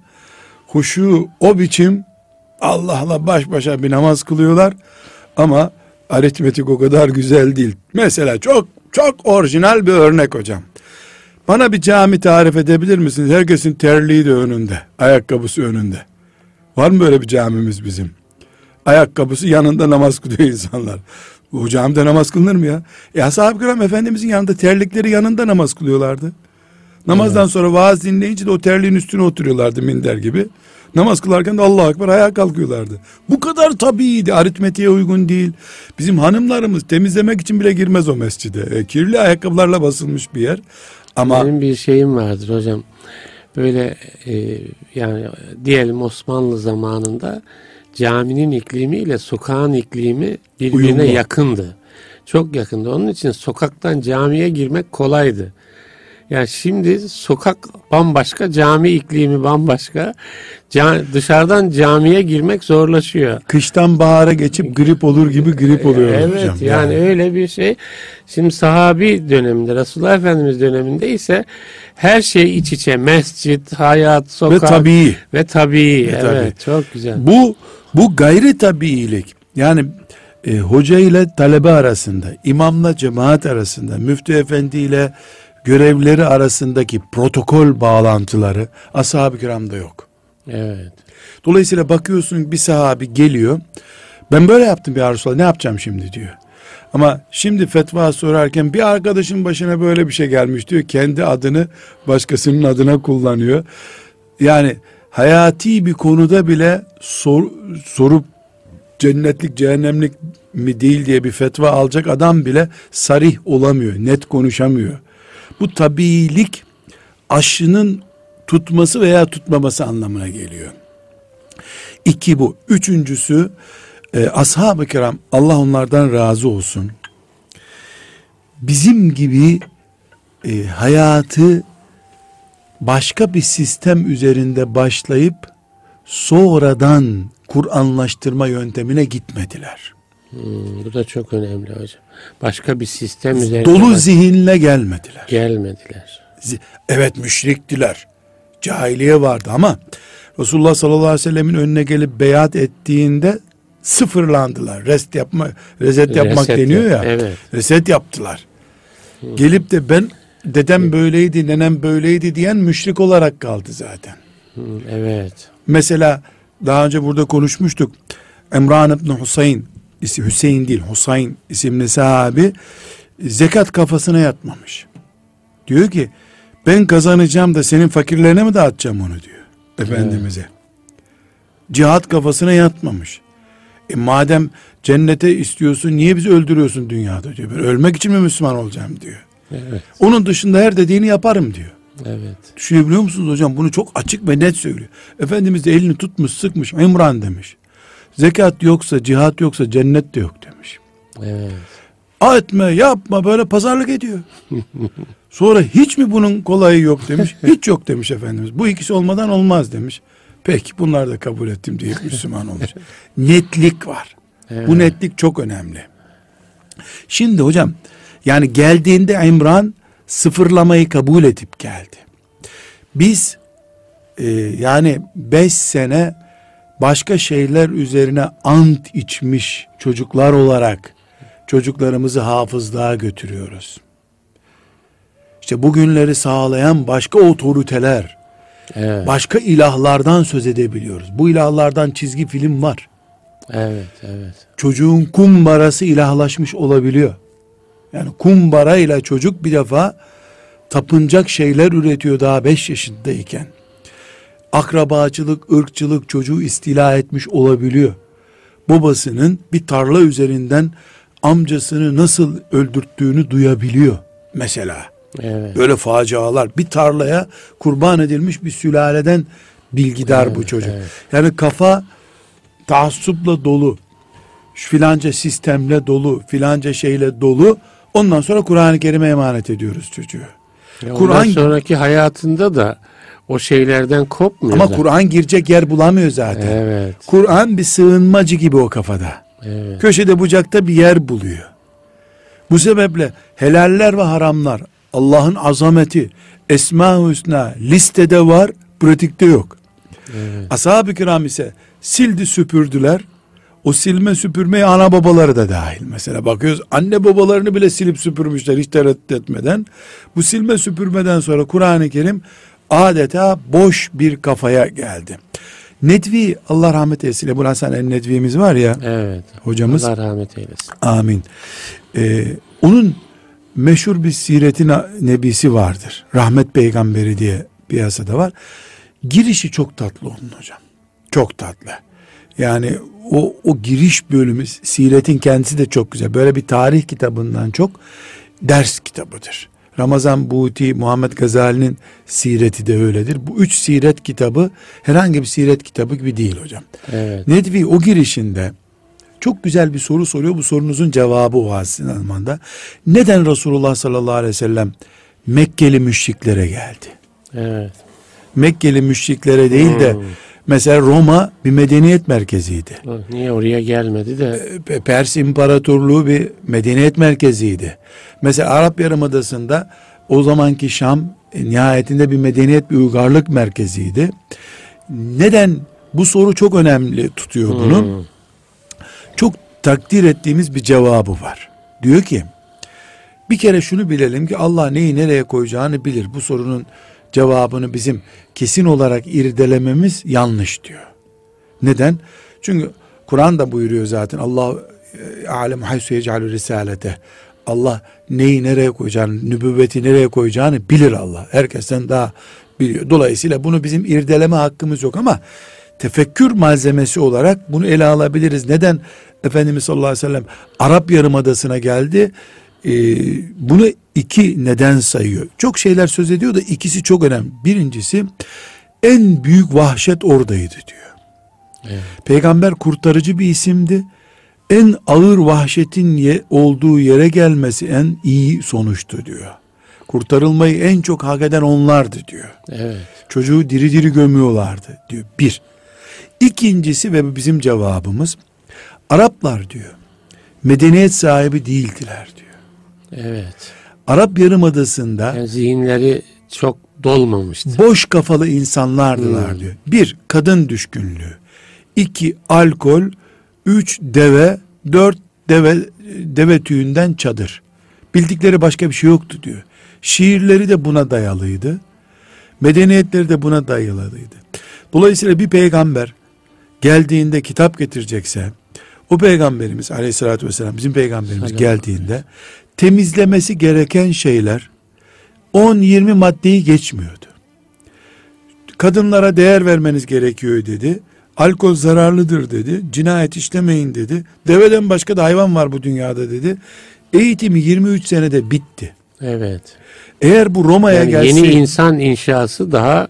huşu o biçim Allah'la baş başa bir namaz kılıyorlar ama aritmetik o kadar güzel değil. Mesela çok çok orijinal bir örnek hocam. Bana bir cami tarif edebilir misiniz? Herkesin terliği de önünde, ayakkabısı önünde. Var mı böyle bir camimiz bizim? Ayakkabısı yanında namaz kılıyor insanlar. Bu camide namaz kılınır mı ya? E ashab-ı kiram Efendimizin yanında terlikleri yanında namaz kılıyorlardı. Namazdan sonra vaaz dinleyince de o terliğin üstüne oturuyorlardı minder gibi. Namaz kılarken de Allahu Ekber ayağa kalkıyorlardı. Bu kadar tabiiydi. Aritmetiğe uygun değil. Bizim hanımlarımız temizlemek için bile girmez o mescide. E, kirli ayakkabılarla basılmış bir yer. Ama Benim bir şeyim vardır hocam. Böyle e, yani diyelim Osmanlı zamanında caminin iklimiyle sokağın iklimi birbirine Uyumlu. yakındı. Çok yakındı. Onun için sokaktan camiye girmek kolaydı. Yani şimdi sokak bambaşka, cami iklimi bambaşka. Ca- dışarıdan camiye girmek zorlaşıyor. kıştan bahara geçip grip olur gibi grip oluyor Evet hocam. yani, öyle bir şey. Şimdi sahabi döneminde Resulullah Efendimiz döneminde ise her şey iç içe mescit, hayat, Ve sokak tabii. ve tabii. Ve evet çok güzel. Bu bu gayri tabiilik. Yani e, hoca ile talebe arasında, imamla cemaat arasında, müftü efendi ile görevleri arasındaki protokol bağlantıları ashab-ı kiramda yok. Evet. Dolayısıyla bakıyorsun bir sahabi geliyor. Ben böyle yaptım bir Resulallah ne yapacağım şimdi diyor. Ama şimdi fetva sorarken bir arkadaşın başına böyle bir şey gelmiş diyor. Kendi adını başkasının adına kullanıyor. Yani hayati bir konuda bile sor, sorup cennetlik cehennemlik mi değil diye bir fetva alacak adam bile sarih olamıyor. Net konuşamıyor. Bu tabiilik aşının tutması veya tutmaması anlamına geliyor. İki bu. Üçüncüsü e, ashab-ı kiram Allah onlardan razı olsun. Bizim gibi e, hayatı başka bir sistem üzerinde başlayıp sonradan Kur'anlaştırma yöntemine gitmediler. Hmm, bu da çok önemli hocam. Başka bir sistem üzerine Dolu zihinle gelmediler. gelmediler. Evet müşriktiler. Cahiliye vardı ama Resulullah sallallahu aleyhi ve sellemin önüne gelip beyat ettiğinde sıfırlandılar. Rest yapma, rezet yapmak Reset deniyor yap- ya. Evet. Reset yaptılar. Gelip de ben dedem böyleydi, nenem böyleydi diyen müşrik olarak kaldı zaten. Evet. Mesela daha önce burada konuşmuştuk. Emran ibn Husayn, isi- Hüseyin değil Husayn isimli sahabi zekat kafasına yatmamış. Diyor ki ben kazanacağım da senin fakirlerine mi dağıtacağım onu diyor. Efendimiz'e. Cihat kafasına yatmamış. E madem cennete istiyorsun niye bizi öldürüyorsun dünyada diyor. Ben ölmek için mi Müslüman olacağım diyor. Evet. Onun dışında her dediğini yaparım diyor. Evet. Düşünebiliyor musunuz hocam? Bunu çok açık ve net söylüyor. Efendimiz de elini tutmuş sıkmış İmran demiş. Zekat yoksa cihat yoksa cennet de yok demiş. Evet. Etme yapma böyle pazarlık ediyor. Sonra hiç mi bunun kolayı yok demiş. Hiç yok demiş Efendimiz. Bu ikisi olmadan olmaz demiş. Peki bunları da kabul ettim diye Müslüman olmuş. Netlik var. Evet. Bu netlik çok önemli. Şimdi hocam yani geldiğinde İmran sıfırlamayı kabul edip geldi. Biz e, yani beş sene başka şeyler üzerine ant içmiş çocuklar olarak çocuklarımızı hafızlığa götürüyoruz. İşte bugünleri sağlayan başka otoriteler, Evet. başka ilahlardan söz edebiliyoruz. Bu ilahlardan çizgi film var. Evet. Evet. çocuğun kumbarası ilahlaşmış olabiliyor. Yani kumbara ile çocuk bir defa tapınacak şeyler üretiyor daha 5 yaşındayken. Akrabacılık, ırkçılık çocuğu istila etmiş olabiliyor. Babasının bir tarla üzerinden amcasını nasıl öldürttüğünü duyabiliyor mesela. Evet. Böyle facialar bir tarlaya kurban edilmiş bir sülaleden bilgidar bu Evet, çocuk. evet. Yani kafa taassupla dolu. Şu filanca sistemle dolu, filanca şeyle dolu. Ondan sonra Kur'an-ı Kerim'e emanet ediyoruz çocuğu. Kur'an- sonraki hayatında da o şeylerden kopmuyor. Ama. Kur'an girecek yer bulamıyor zaten. Evet. Kur'an bir sığınmacı gibi o kafada. Evet. Köşede bucakta bir yer buluyor. Bu sebeple helaller ve haramlar Allah'ın azameti, Esma-ı Hüsna listede var, pratikte yok. Evet. Ashab-ı kiram ise sildi süpürdüler. O silme süpürmeye ana babaları da dahil. Mesela bakıyoruz anne babalarını bile silip süpürmüşler hiç tereddüt etmeden. Bu silme süpürmeden sonra Kur'an-ı Kerim adeta boş bir kafaya geldi. Nedvi Allah rahmet eylesin. Ebu Hasan el Nedvi'miz var ya Evet. hocamız. Allah rahmet eylesin. Amin. Ee, onun meşhur bir sireti na- nebisi vardır. Rahmet peygamberi diye piyasada var. Girişi çok tatlı onun hocam. Çok tatlı. Yani o, o giriş bölümü siretin kendisi de çok güzel. Böyle bir tarih kitabından çok ders kitabıdır. Ramazan Buti, Muhammed Gazali'nin sireti de öyledir. Bu üç siret kitabı herhangi bir siret kitabı gibi değil hocam. Evet. Nedvi o girişinde çok güzel bir soru soruyor. Bu sorunuzun cevabı o aslında zamanda. Neden Resulullah sallallahu aleyhi ve sellem Mekkeli müşriklere geldi? Evet. Mekkeli müşriklere değil de Hmm. Mesela Roma bir medeniyet merkeziydi. Niye oraya gelmedi de Pe- Pers İmparatorluğu bir medeniyet merkeziydi. Mesela Arap Yarımadası'nda o zamanki Şam e, nihayetinde bir medeniyet bir uygarlık merkeziydi. Neden? Bu soru çok önemli tutuyor bunu. Hmm. çok takdir ettiğimiz bir cevabı var. Diyor ki bir kere şunu bilelim ki Allah neyi nereye koyacağını bilir. Bu sorunun cevabını bizim kesin olarak irdelememiz yanlış diyor. Neden? Çünkü Kur'an da buyuruyor zaten Allah e, alem haysu yec'alü risalete. Allah neyi nereye koyacağını, nübüvveti nereye koyacağını bilir Allah. Herkesten daha biliyor. Dolayısıyla bunu bizim irdeleme hakkımız yok ama tefekkür malzemesi olarak bunu ele alabiliriz. Neden Efendimiz sallallahu aleyhi ve sellem Arap Yarımadası'na geldi? Ee, bunu iki neden sayıyor. Çok şeyler söz ediyor da ikisi çok önemli. Birincisi en büyük vahşet oradaydı diyor. Evet. Peygamber kurtarıcı bir isimdi. En ağır vahşetin ye- olduğu yere gelmesi en iyi sonuçtu diyor. Kurtarılmayı en çok hak eden onlardı diyor. Evet. Çocuğu diri diri gömüyorlardı diyor. Bir. İkincisi ve bizim cevabımız Araplar diyor medeniyet sahibi değildiler diyor. Evet. Arap Yarımadası'nda Yani zihinleri çok dolmamıştı. boş kafalı insanlardılar Hmm. diyor. Bir, kadın düşkünlüğü. iki alkol. Üç, deve. Dört, deve, deve tüyünden çadır. Bildikleri başka bir şey yoktu diyor. Şiirleri de buna dayalıydı. Medeniyetleri de buna dayalıydı. Dolayısıyla bir peygamber geldiğinde kitap getirecekse o peygamberimiz aleyhissalatü vesselam bizim peygamberimiz Selam. geldiğinde temizlemesi gereken şeyler 10-20 maddeyi geçmiyordu. Kadınlara değer vermeniz gerekiyor dedi. Alkol zararlıdır dedi. Cinayet işlemeyin dedi. Deveden başka da hayvan var bu dünyada dedi. Eğitimi 23 senede bitti. Evet. Eğer bu Roma'ya Yani gelse yeni insan inşası daha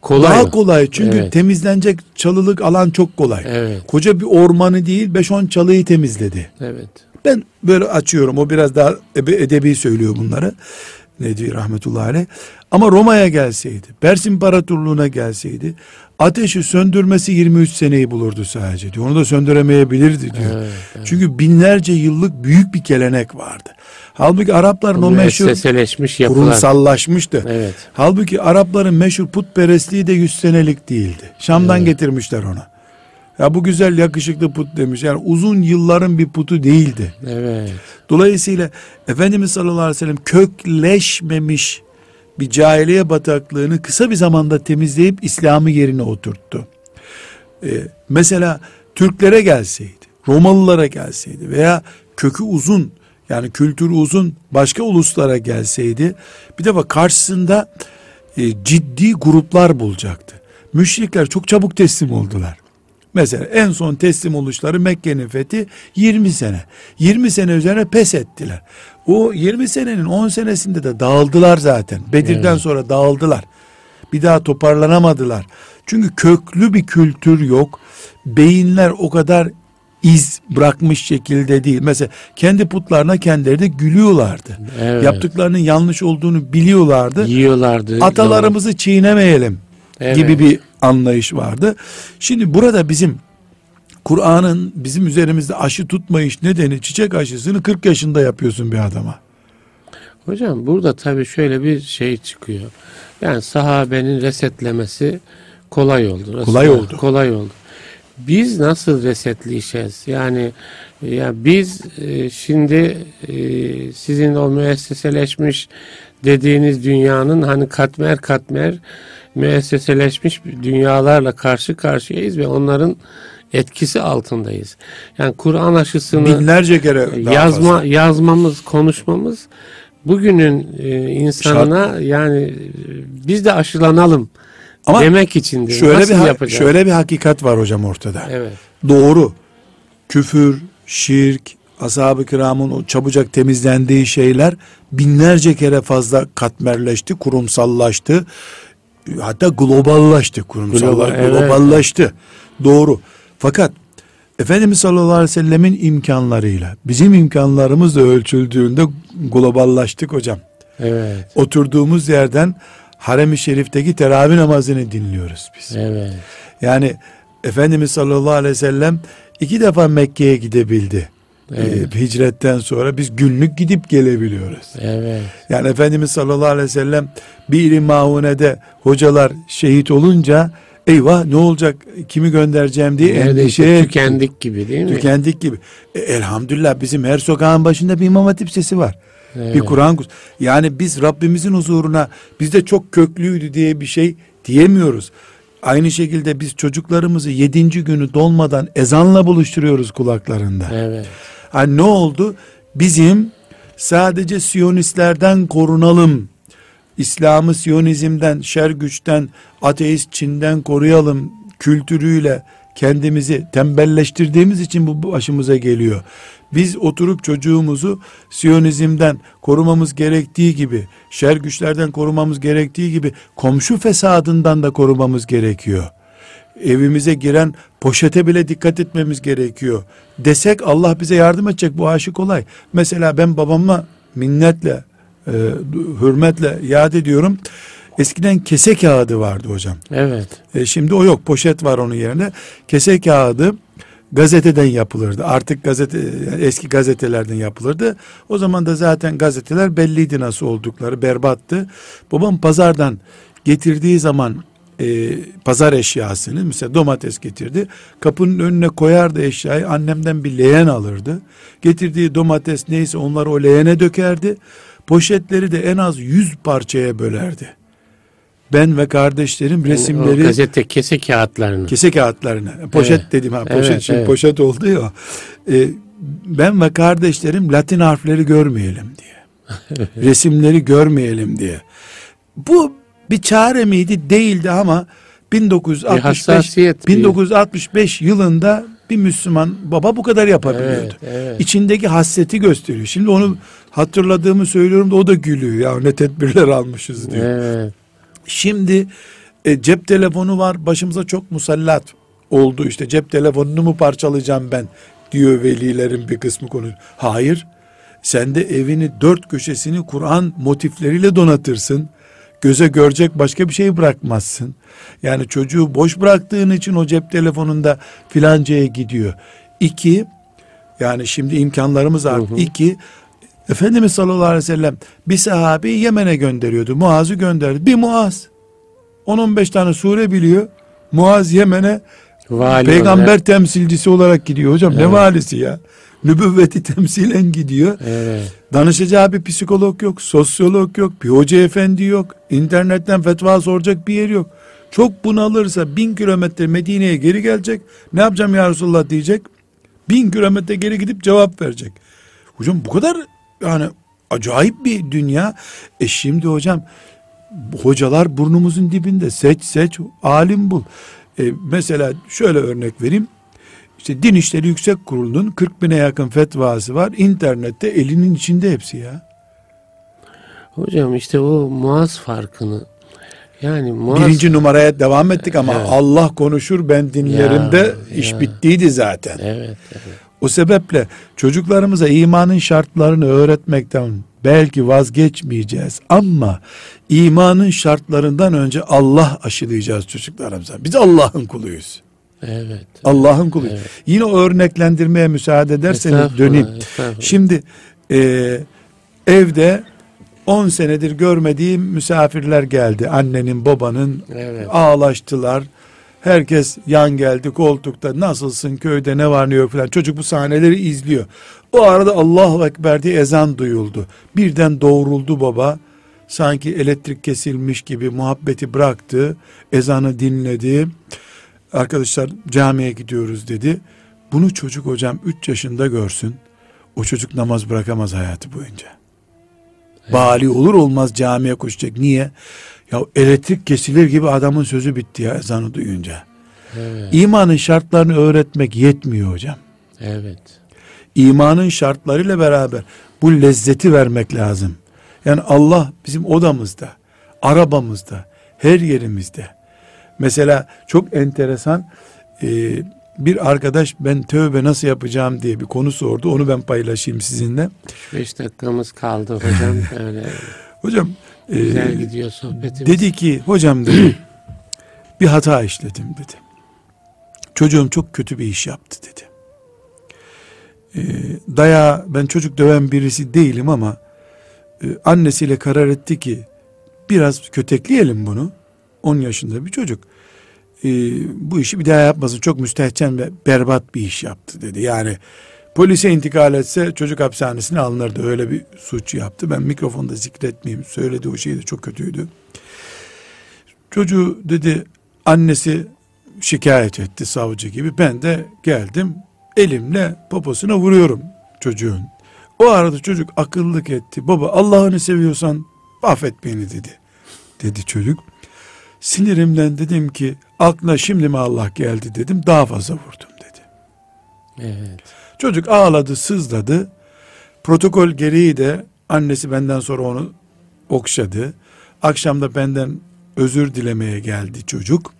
kolay. daha kolay çünkü Evet. temizlenecek çalılık alan çok kolay. Evet. Koca bir ormanı değil 5-10 çalıyı temizledi. Evet. Ben böyle açıyorum. O biraz daha edebi söylüyor bunları. Nedvi rahmetullahi aleyh. Ama Roma'ya gelseydi, Pers İmparatorluğu'na gelseydi, ateşi söndürmesi 23 seneyi bulurdu sadece diyor. Onu da söndüremeyebilirdi diyor. Evet, evet. Çünkü binlerce yıllık büyük bir gelenek vardı. Halbuki Arapların o meşhur yapılar. kurumsallaşmıştı. Evet. Halbuki Arapların meşhur putperestliği de 100 senelik değildi. Şam'dan Evet. getirmişler onu. Ya bu güzel yakışıklı put demiş. Yani uzun yılların bir putu değildi. Evet. Dolayısıyla Efendimiz sallallahu aleyhi ve sellem kökleşmemiş bir cahiliye bataklığını kısa bir zamanda temizleyip İslam'ı yerine oturttu. Ee, mesela Türklere gelseydi, Romalılara gelseydi veya kökü uzun yani kültürü uzun başka uluslara gelseydi bir defa karşısında e, ciddi gruplar bulacaktı. Müşrikler çok çabuk teslim oldular. Mesela en son teslim oluşları Mekke'nin fethi 20 sene. 20 sene üzerine pes ettiler. O 20 senenin 10 senesinde de dağıldılar zaten. Bedir'den Evet. sonra dağıldılar. Bir daha toparlanamadılar. Çünkü köklü bir kültür yok. Beyinler o kadar iz bırakmış şekilde değil. Mesela kendi putlarına kendileri de gülüyorlardı. Evet. Yaptıklarının yanlış olduğunu biliyorlardı. Yiyorlardı. Atalarımızı çiğnemeyelim Evet. gibi bir anlayış vardı. Şimdi burada bizim Kur'an'ın bizim üzerimizde aşı tutmayış nedeni çiçek aşısını 40 yaşında yapıyorsun bir adama. Hocam burada tabii şöyle bir şey çıkıyor. Yani sahabenin resetlemesi kolay oldu. Kolay Resulullah oldu. Kolay oldu. biz nasıl resetleyeceğiz? Yani ya biz e, şimdi e, sizin o müesseseleşmiş dediğiniz dünyanın hani katmer katmer müesseseleşmiş dünyalarla karşı karşıyayız ve onların etkisi altındayız. Yani Kur'an aşısını Binlerce kere daha yazma fazla. yazmamız, konuşmamız bugünün e, insanına yani e, biz de aşılanalım Ama demek içindir. Şöyle Nasıl bir yapacağız? şöyle bir hakikat var hocam ortada. Evet. Doğru. Küfür, şirk, ashab-ı kiramın o çabucak temizlendiği şeyler binlerce kere fazla katmerleşti, kurumsallaştı. Hatta globallaştı, kurumsallar Global, evet. globallaştı. Doğru. Fakat Efendimiz sallallahu aleyhi ve sellemin imkanlarıyla bizim imkanlarımız da ölçüldüğünde globallaştık hocam. Evet. Oturduğumuz yerden harem-i şerifteki teravih namazını dinliyoruz biz. Evet. Yani Efendimiz sallallahu aleyhi ve sellem iki defa Mekke'ye gidebildi. Evet. Ee, hicretten sonra biz günlük gidip gelebiliyoruz. Evet. Yani Efendimiz sallallahu aleyhi ve sellem bir maunede hocalar şehit olunca eyvah ne olacak kimi göndereceğim diye endişe Neredeyse etti. tükendik gibi değil mi? Tükendik gibi. E, elhamdülillah bizim her sokağın başında bir imam hatip sesi var. Evet. Bir Kur'an kursu. Yani biz Rabbimizin huzuruna bizde çok köklüydü diye bir şey diyemiyoruz. Aynı şekilde biz çocuklarımızı yedinci günü dolmadan ezanla buluşturuyoruz kulaklarında. Evet. Hani ne oldu? Bizim sadece Siyonistlerden korunalım. İslam'ı Siyonizmden, şer güçten, ateist Çin'den koruyalım kültürüyle kendimizi tembelleştirdiğimiz için bu başımıza geliyor. Biz oturup çocuğumuzu Siyonizmden korumamız gerektiği gibi, şer güçlerden korumamız gerektiği gibi komşu fesadından da korumamız gerekiyor evimize giren poşete bile dikkat etmemiz gerekiyor. Desek Allah bize yardım edecek bu aşık olay. Mesela ben babama minnetle, e, hürmetle yad ediyorum. Eskiden kese kağıdı vardı hocam. Evet. E, şimdi o yok poşet var onun yerine. Kese kağıdı gazeteden yapılırdı. Artık gazete eski gazetelerden yapılırdı. O zaman da zaten gazeteler belliydi nasıl oldukları berbattı. Babam pazardan getirdiği zaman e, pazar eşyasını mesela domates getirdi. Kapının önüne koyardı eşyayı. Annemden bir leğen alırdı. Getirdiği domates neyse onları o leğene dökerdi. Poşetleri de en az 100 parçaya bölerdi. Ben ve kardeşlerim O resimleri gazete kese kağıtlarını. kese kağıtlarına poşet Evet. dedim ha poşet Evet, şimdi evet. poşet oldu ya Ee, ben ve kardeşlerim Latin harfleri görmeyelim diye resimleri görmeyelim diye bu bir çare miydi değildi ama Bir 1965 hassasiyet. bir- 1965 yılında bir Müslüman baba bu kadar yapabiliyordu. Evet, evet. İçindeki hasreti gösteriyor. Şimdi onu hatırladığımı söylüyorum da o da gülüyor. Ya ne tedbirler almışız diyor. Evet. Şimdi e, cep telefonu var başımıza çok musallat oldu işte cep telefonunu mu parçalayacağım ben diyor velilerin bir kısmı konu. Hayır sen de evini dört köşesini Kur'an motifleriyle donatırsın. Göze görecek başka bir şey bırakmazsın. Yani çocuğu boş bıraktığın için o cep telefonunda filancaya gidiyor. İki, yani şimdi imkanlarımız arttı. Hı hı. İki, Efendimiz sallallahu aleyhi ve sellem bir sahabeyi Yemen'e gönderiyordu. Muaz'ı gönderdi. Bir Muaz. 10-15 tane sure biliyor. Muaz Yemen'e Vali peygamber olarak- temsilcisi olarak gidiyor. Hocam ne Evet. valisi ya? Nübüvveti temsilen gidiyor. Evet. Danışacağı bir psikolog yok, sosyolog yok, bir hoca efendi yok. internetten fetva soracak bir yer yok. Çok bunalırsa bin kilometre Medine'ye geri gelecek. Ne yapacağım ya Resulullah diyecek. Bin kilometre geri gidip cevap verecek. Hocam bu kadar yani acayip bir dünya. E şimdi hocam hocalar burnumuzun dibinde seç seç alim bul. E, mesela şöyle örnek vereyim. İşte Din İşleri Yüksek Kurulu'nun 40 bine yakın fetvası var. İnternette elinin içinde hepsi ya. Hocam işte o Muaz farkını yani Muaz Birinci numaraya devam ettik ama Evet. Allah konuşur ben dinlerimde Ya, iş ya. bittiydi zaten. evet, evet. O sebeple çocuklarımıza imanın şartlarını öğretmekten belki vazgeçmeyeceğiz ama imanın şartlarından önce Allah aşılayacağız çocuklarımıza. Biz Allah'ın kuluyuz. Evet. Allah'ın kuluyuz. Evet. Yine o örneklendirmeye müsaade ederseniz Estağfurullah, döneyim. estağfurullah. Şimdi e, evde 10 senedir görmediğim misafirler geldi. Annenin babanın Evet. ağlaştılar. Herkes yan geldi koltukta nasılsın köyde ne var ne yok falan. Çocuk bu sahneleri izliyor. O arada Allahu Ekber diye ezan duyuldu. Birden doğruldu baba. Sanki elektrik kesilmiş gibi muhabbeti bıraktı. Ezanı dinledi. Arkadaşlar camiye gidiyoruz dedi. Bunu çocuk hocam 3 yaşında görsün. O çocuk namaz bırakamaz hayatı boyunca. Bali olur olmaz camiye koşacak. Niye? Ya elektrik kesilir gibi adamın sözü bitti ya ezanı duyunca. Evet. İmanın şartlarını öğretmek yetmiyor hocam. Evet. İmanın şartlarıyla beraber bu lezzeti vermek lazım. Yani Allah bizim odamızda, arabamızda, her yerimizde. Mesela çok enteresan e, bir arkadaş ben tövbe nasıl yapacağım diye bir konu sordu. Onu ben paylaşayım sizinle. 5 dakikamız kaldı hocam. Öyle Hocam e, güzel gidiyor sohbetimiz. dedi ki hocam dedi bir hata işledim dedi. Çocuğum çok kötü bir iş yaptı dedi. E, daya ben çocuk döven birisi değilim ama e, annesiyle karar etti ki biraz kötekleyelim bunu. 10 yaşında bir çocuk. E, bu işi bir daha yapmasın. Çok müstehcen ve berbat bir iş yaptı dedi. Yani polise intikal etse çocuk hapishanesine alınırdı. Öyle bir suç yaptı. Ben mikrofonda zikretmeyeyim. Söyledi o şey de çok kötüydü. Çocuğu dedi annesi şikayet etti savcı gibi. Ben de geldim elimle poposuna vuruyorum çocuğun. O arada çocuk akıllık etti. Baba Allah'ını seviyorsan affet beni dedi. Dedi çocuk. Sinirimden dedim ki aklına şimdi mi Allah geldi dedim daha fazla vurdum dedi. Evet. Çocuk ağladı sızladı. Protokol gereği de annesi benden sonra onu okşadı. Akşamda benden özür dilemeye geldi çocuk.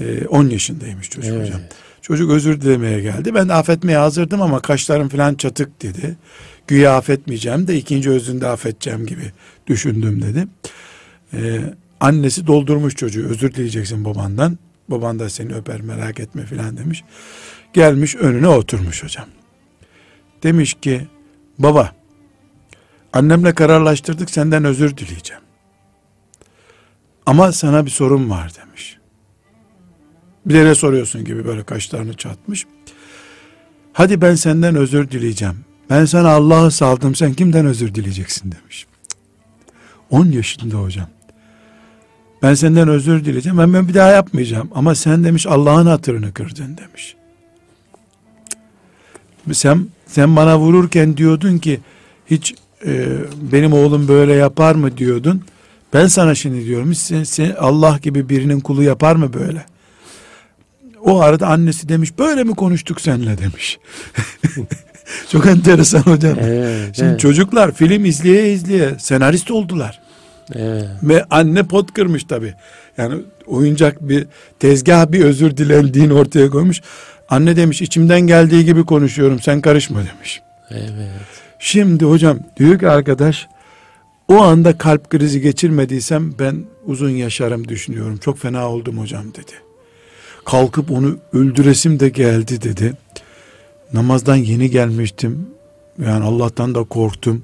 Ee, 10 yaşındaymış çocuk Evet. hocam. Çocuk özür dilemeye geldi. Ben affetmeye hazırdım ama kaşlarım falan çatık dedi. Güya affetmeyeceğim de ikinci özünde affedeceğim gibi düşündüm dedi. Ee, annesi doldurmuş çocuğu özür dileyeceksin babandan. Baban da seni öper merak etme filan demiş. Gelmiş önüne oturmuş hocam. Demiş ki baba annemle kararlaştırdık senden özür dileyeceğim. Ama sana bir sorum var demiş. Bir de ne soruyorsun gibi böyle kaşlarını çatmış. Hadi ben senden özür dileyeceğim. Ben sana Allah'ı saldım sen kimden özür dileyeceksin demiş. 10 yaşında hocam. Ben senden özür dileyeceğim. Ben, ben bir daha yapmayacağım. Ama sen demiş Allah'ın hatırını kırdın demiş. Sen sen bana vururken diyordun ki hiç e, benim oğlum böyle yapar mı diyordun. Ben sana şimdi diyorum sen, sen Allah gibi birinin kulu yapar mı böyle? O arada annesi demiş böyle mi konuştuk seninle demiş. Çok enteresan hocam. Evet. Şimdi evet. çocuklar film izleye izleye senarist oldular. Evet. Ve anne pot kırmış tabi. Yani oyuncak bir tezgah bir özür dilendiğini ortaya koymuş. Anne demiş içimden geldiği gibi konuşuyorum sen karışma demiş. Evet. Şimdi hocam diyor ki arkadaş o anda kalp krizi geçirmediysem ben uzun yaşarım düşünüyorum. Çok fena oldum hocam dedi. Kalkıp onu öldüresim de geldi dedi. Namazdan yeni gelmiştim. Yani Allah'tan da korktum.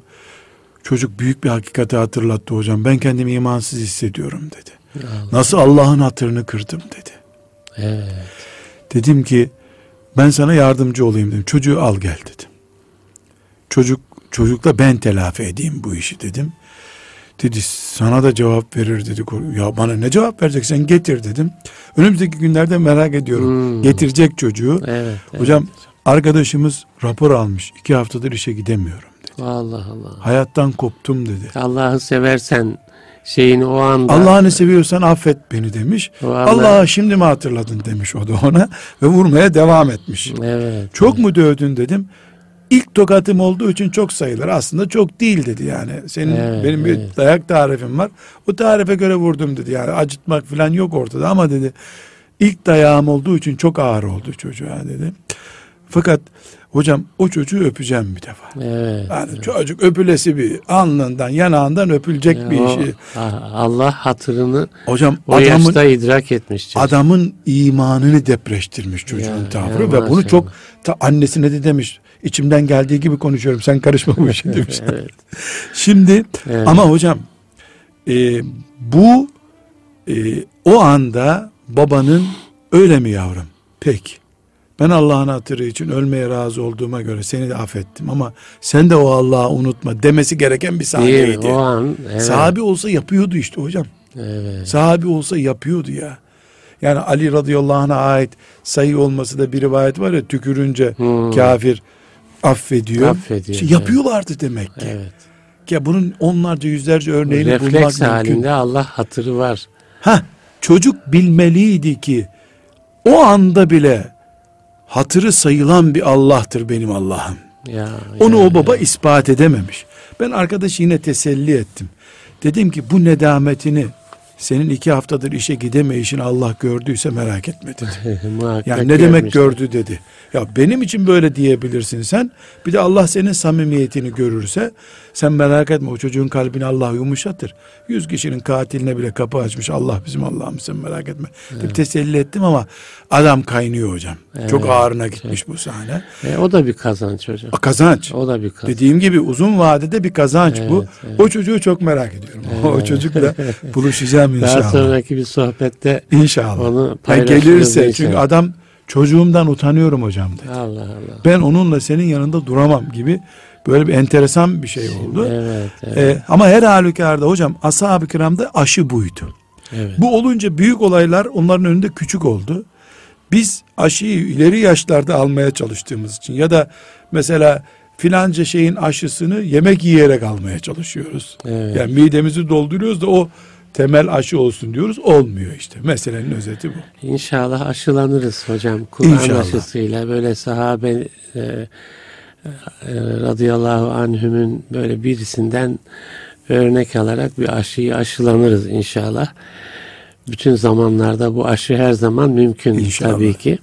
Çocuk büyük bir hakikati hatırlattı hocam. Ben kendimi imansız hissediyorum dedi. Allah. Nasıl Allah'ın hatırını kırdım dedi. Evet. Dedim ki ben sana yardımcı olayım dedim. Çocuğu al gel dedim. Çocuk çocukla ben telafi edeyim bu işi dedim. Dedi sana da cevap verir dedi. Ya bana ne cevap vereceksen getir dedim. Önümüzdeki günlerde merak ediyorum. Hmm. Getirecek çocuğu. Evet. evet. Hocam arkadaşımız rapor almış. İki haftadır işe gidemiyorum dedi. Allah Allah. Hayattan koptum dedi. Allah'ı seversen şeyini o anda Allah'ını seviyorsan affet beni demiş. anda- Allah'a şimdi mi hatırladın demiş o da ona ve vurmaya devam etmiş. Evet. Çok mu dövdün dedim. İlk tokatım olduğu için çok sayılır. Aslında çok değil dedi yani. Senin Evet, benim bir evet. dayak tarifim var. O tarife göre vurdum dedi. Yani acıtmak falan yok ortada ama dedi. İlk dayağım olduğu için çok ağır oldu çocuğa dedi. Fakat hocam o çocuğu öpeceğim bir defa. Evet. Yani çocuk öpülesi bir alnından yanağından öpülecek Ya bir o- işi. Allah hatırını Hocam o adamın yaşta idrak etmiş. çocuk. adamın imanını depreştirmiş çocuğun Ya, tavrı ya ve bunu çok ta annesine de demiş içimden geldiği gibi konuşuyorum sen karışma bu işe demiş. evet. Şimdi Evet. ama hocam e, bu e, o anda babanın Öyle mi yavrum? Peki. Ben Allah'ın hatırı için ölmeye razı olduğuma göre seni de affettim ama sen de o Allah'ı unutma demesi gereken bir Değil sahneydi. mi? O an evet. Sahabi olsa yapıyordu işte hocam. evet. Sahabi olsa yapıyordu ya. Yani Ali radıyallahu anh'a ait sayı olması da bir rivayet var ya tükürünce Hmm. kafir affediyor. Affediyor, İşte yapıyorlardı demek ki. Evet. Ya bunun onlarca yüzlerce örneğini bulmak Refleks mümkün. halinde Allah hatırı var. Ha çocuk bilmeliydi ki o anda bile hatırı sayılan bir Allah'tır benim Allah'ım. Ya, Onu ya, o baba ispat edememiş. Ben arkadaşı yine teselli ettim. Dedim ki bu nedametini senin iki haftadır işe gidemeyişin Allah gördüyse merak etme dedi. Yani ne demek gördü dedi. Ya benim için böyle diyebilirsin sen. Bir de Allah senin samimiyetini görürse sen merak etme o çocuğun kalbini Allah yumuşatır. Yüz kişinin katiline bile kapı açmış Allah bizim Allah'ımız sen merak etme. Deyip teselli ettim ama adam kaynıyor hocam. Çok Evet, ağrına gitmiş bu sahne. E, o da bir kazanç hocam. A, Kazanç. O da bir kazanç. Dediğim gibi uzun vadede bir kazanç bu. Evet, evet. O çocuğu çok merak ediyorum. O çocukla buluşacağım Daha inşallah. sonraki bir sohbette İnşallah. onu paylaşırız gelirse inşallah. çünkü adam çocuğumdan utanıyorum hocam dedi. Allah Allah. Ben onunla senin yanında duramam gibi böyle bir enteresan bir şey oldu. Evet, evet, Ee, ama her halükarda hocam ashab-ı kiramda aşı buydu. evet. Bu olunca büyük olaylar onların önünde küçük oldu. Biz aşıyı ileri yaşlarda almaya çalıştığımız için ya da mesela filanca şeyin aşısını yemek yiyerek almaya çalışıyoruz. Evet. Yani midemizi dolduruyoruz da o temel aşı olsun diyoruz. Olmuyor işte. Meselenin özeti bu. İnşallah aşılanırız hocam. Kur'an aşısıyla böyle sahabe e, radıyallahu anhümün böyle birisinden örnek alarak bir aşıyı aşılanırız inşallah. Bütün zamanlarda bu aşı her zaman mümkün İnşallah. tabii ki.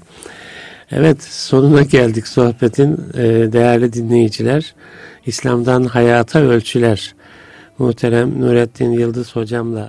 Evet sonuna geldik sohbetin e, değerli dinleyiciler. İslam'dan hayata ölçüler. Muhterem Nurettin Yıldız hocamla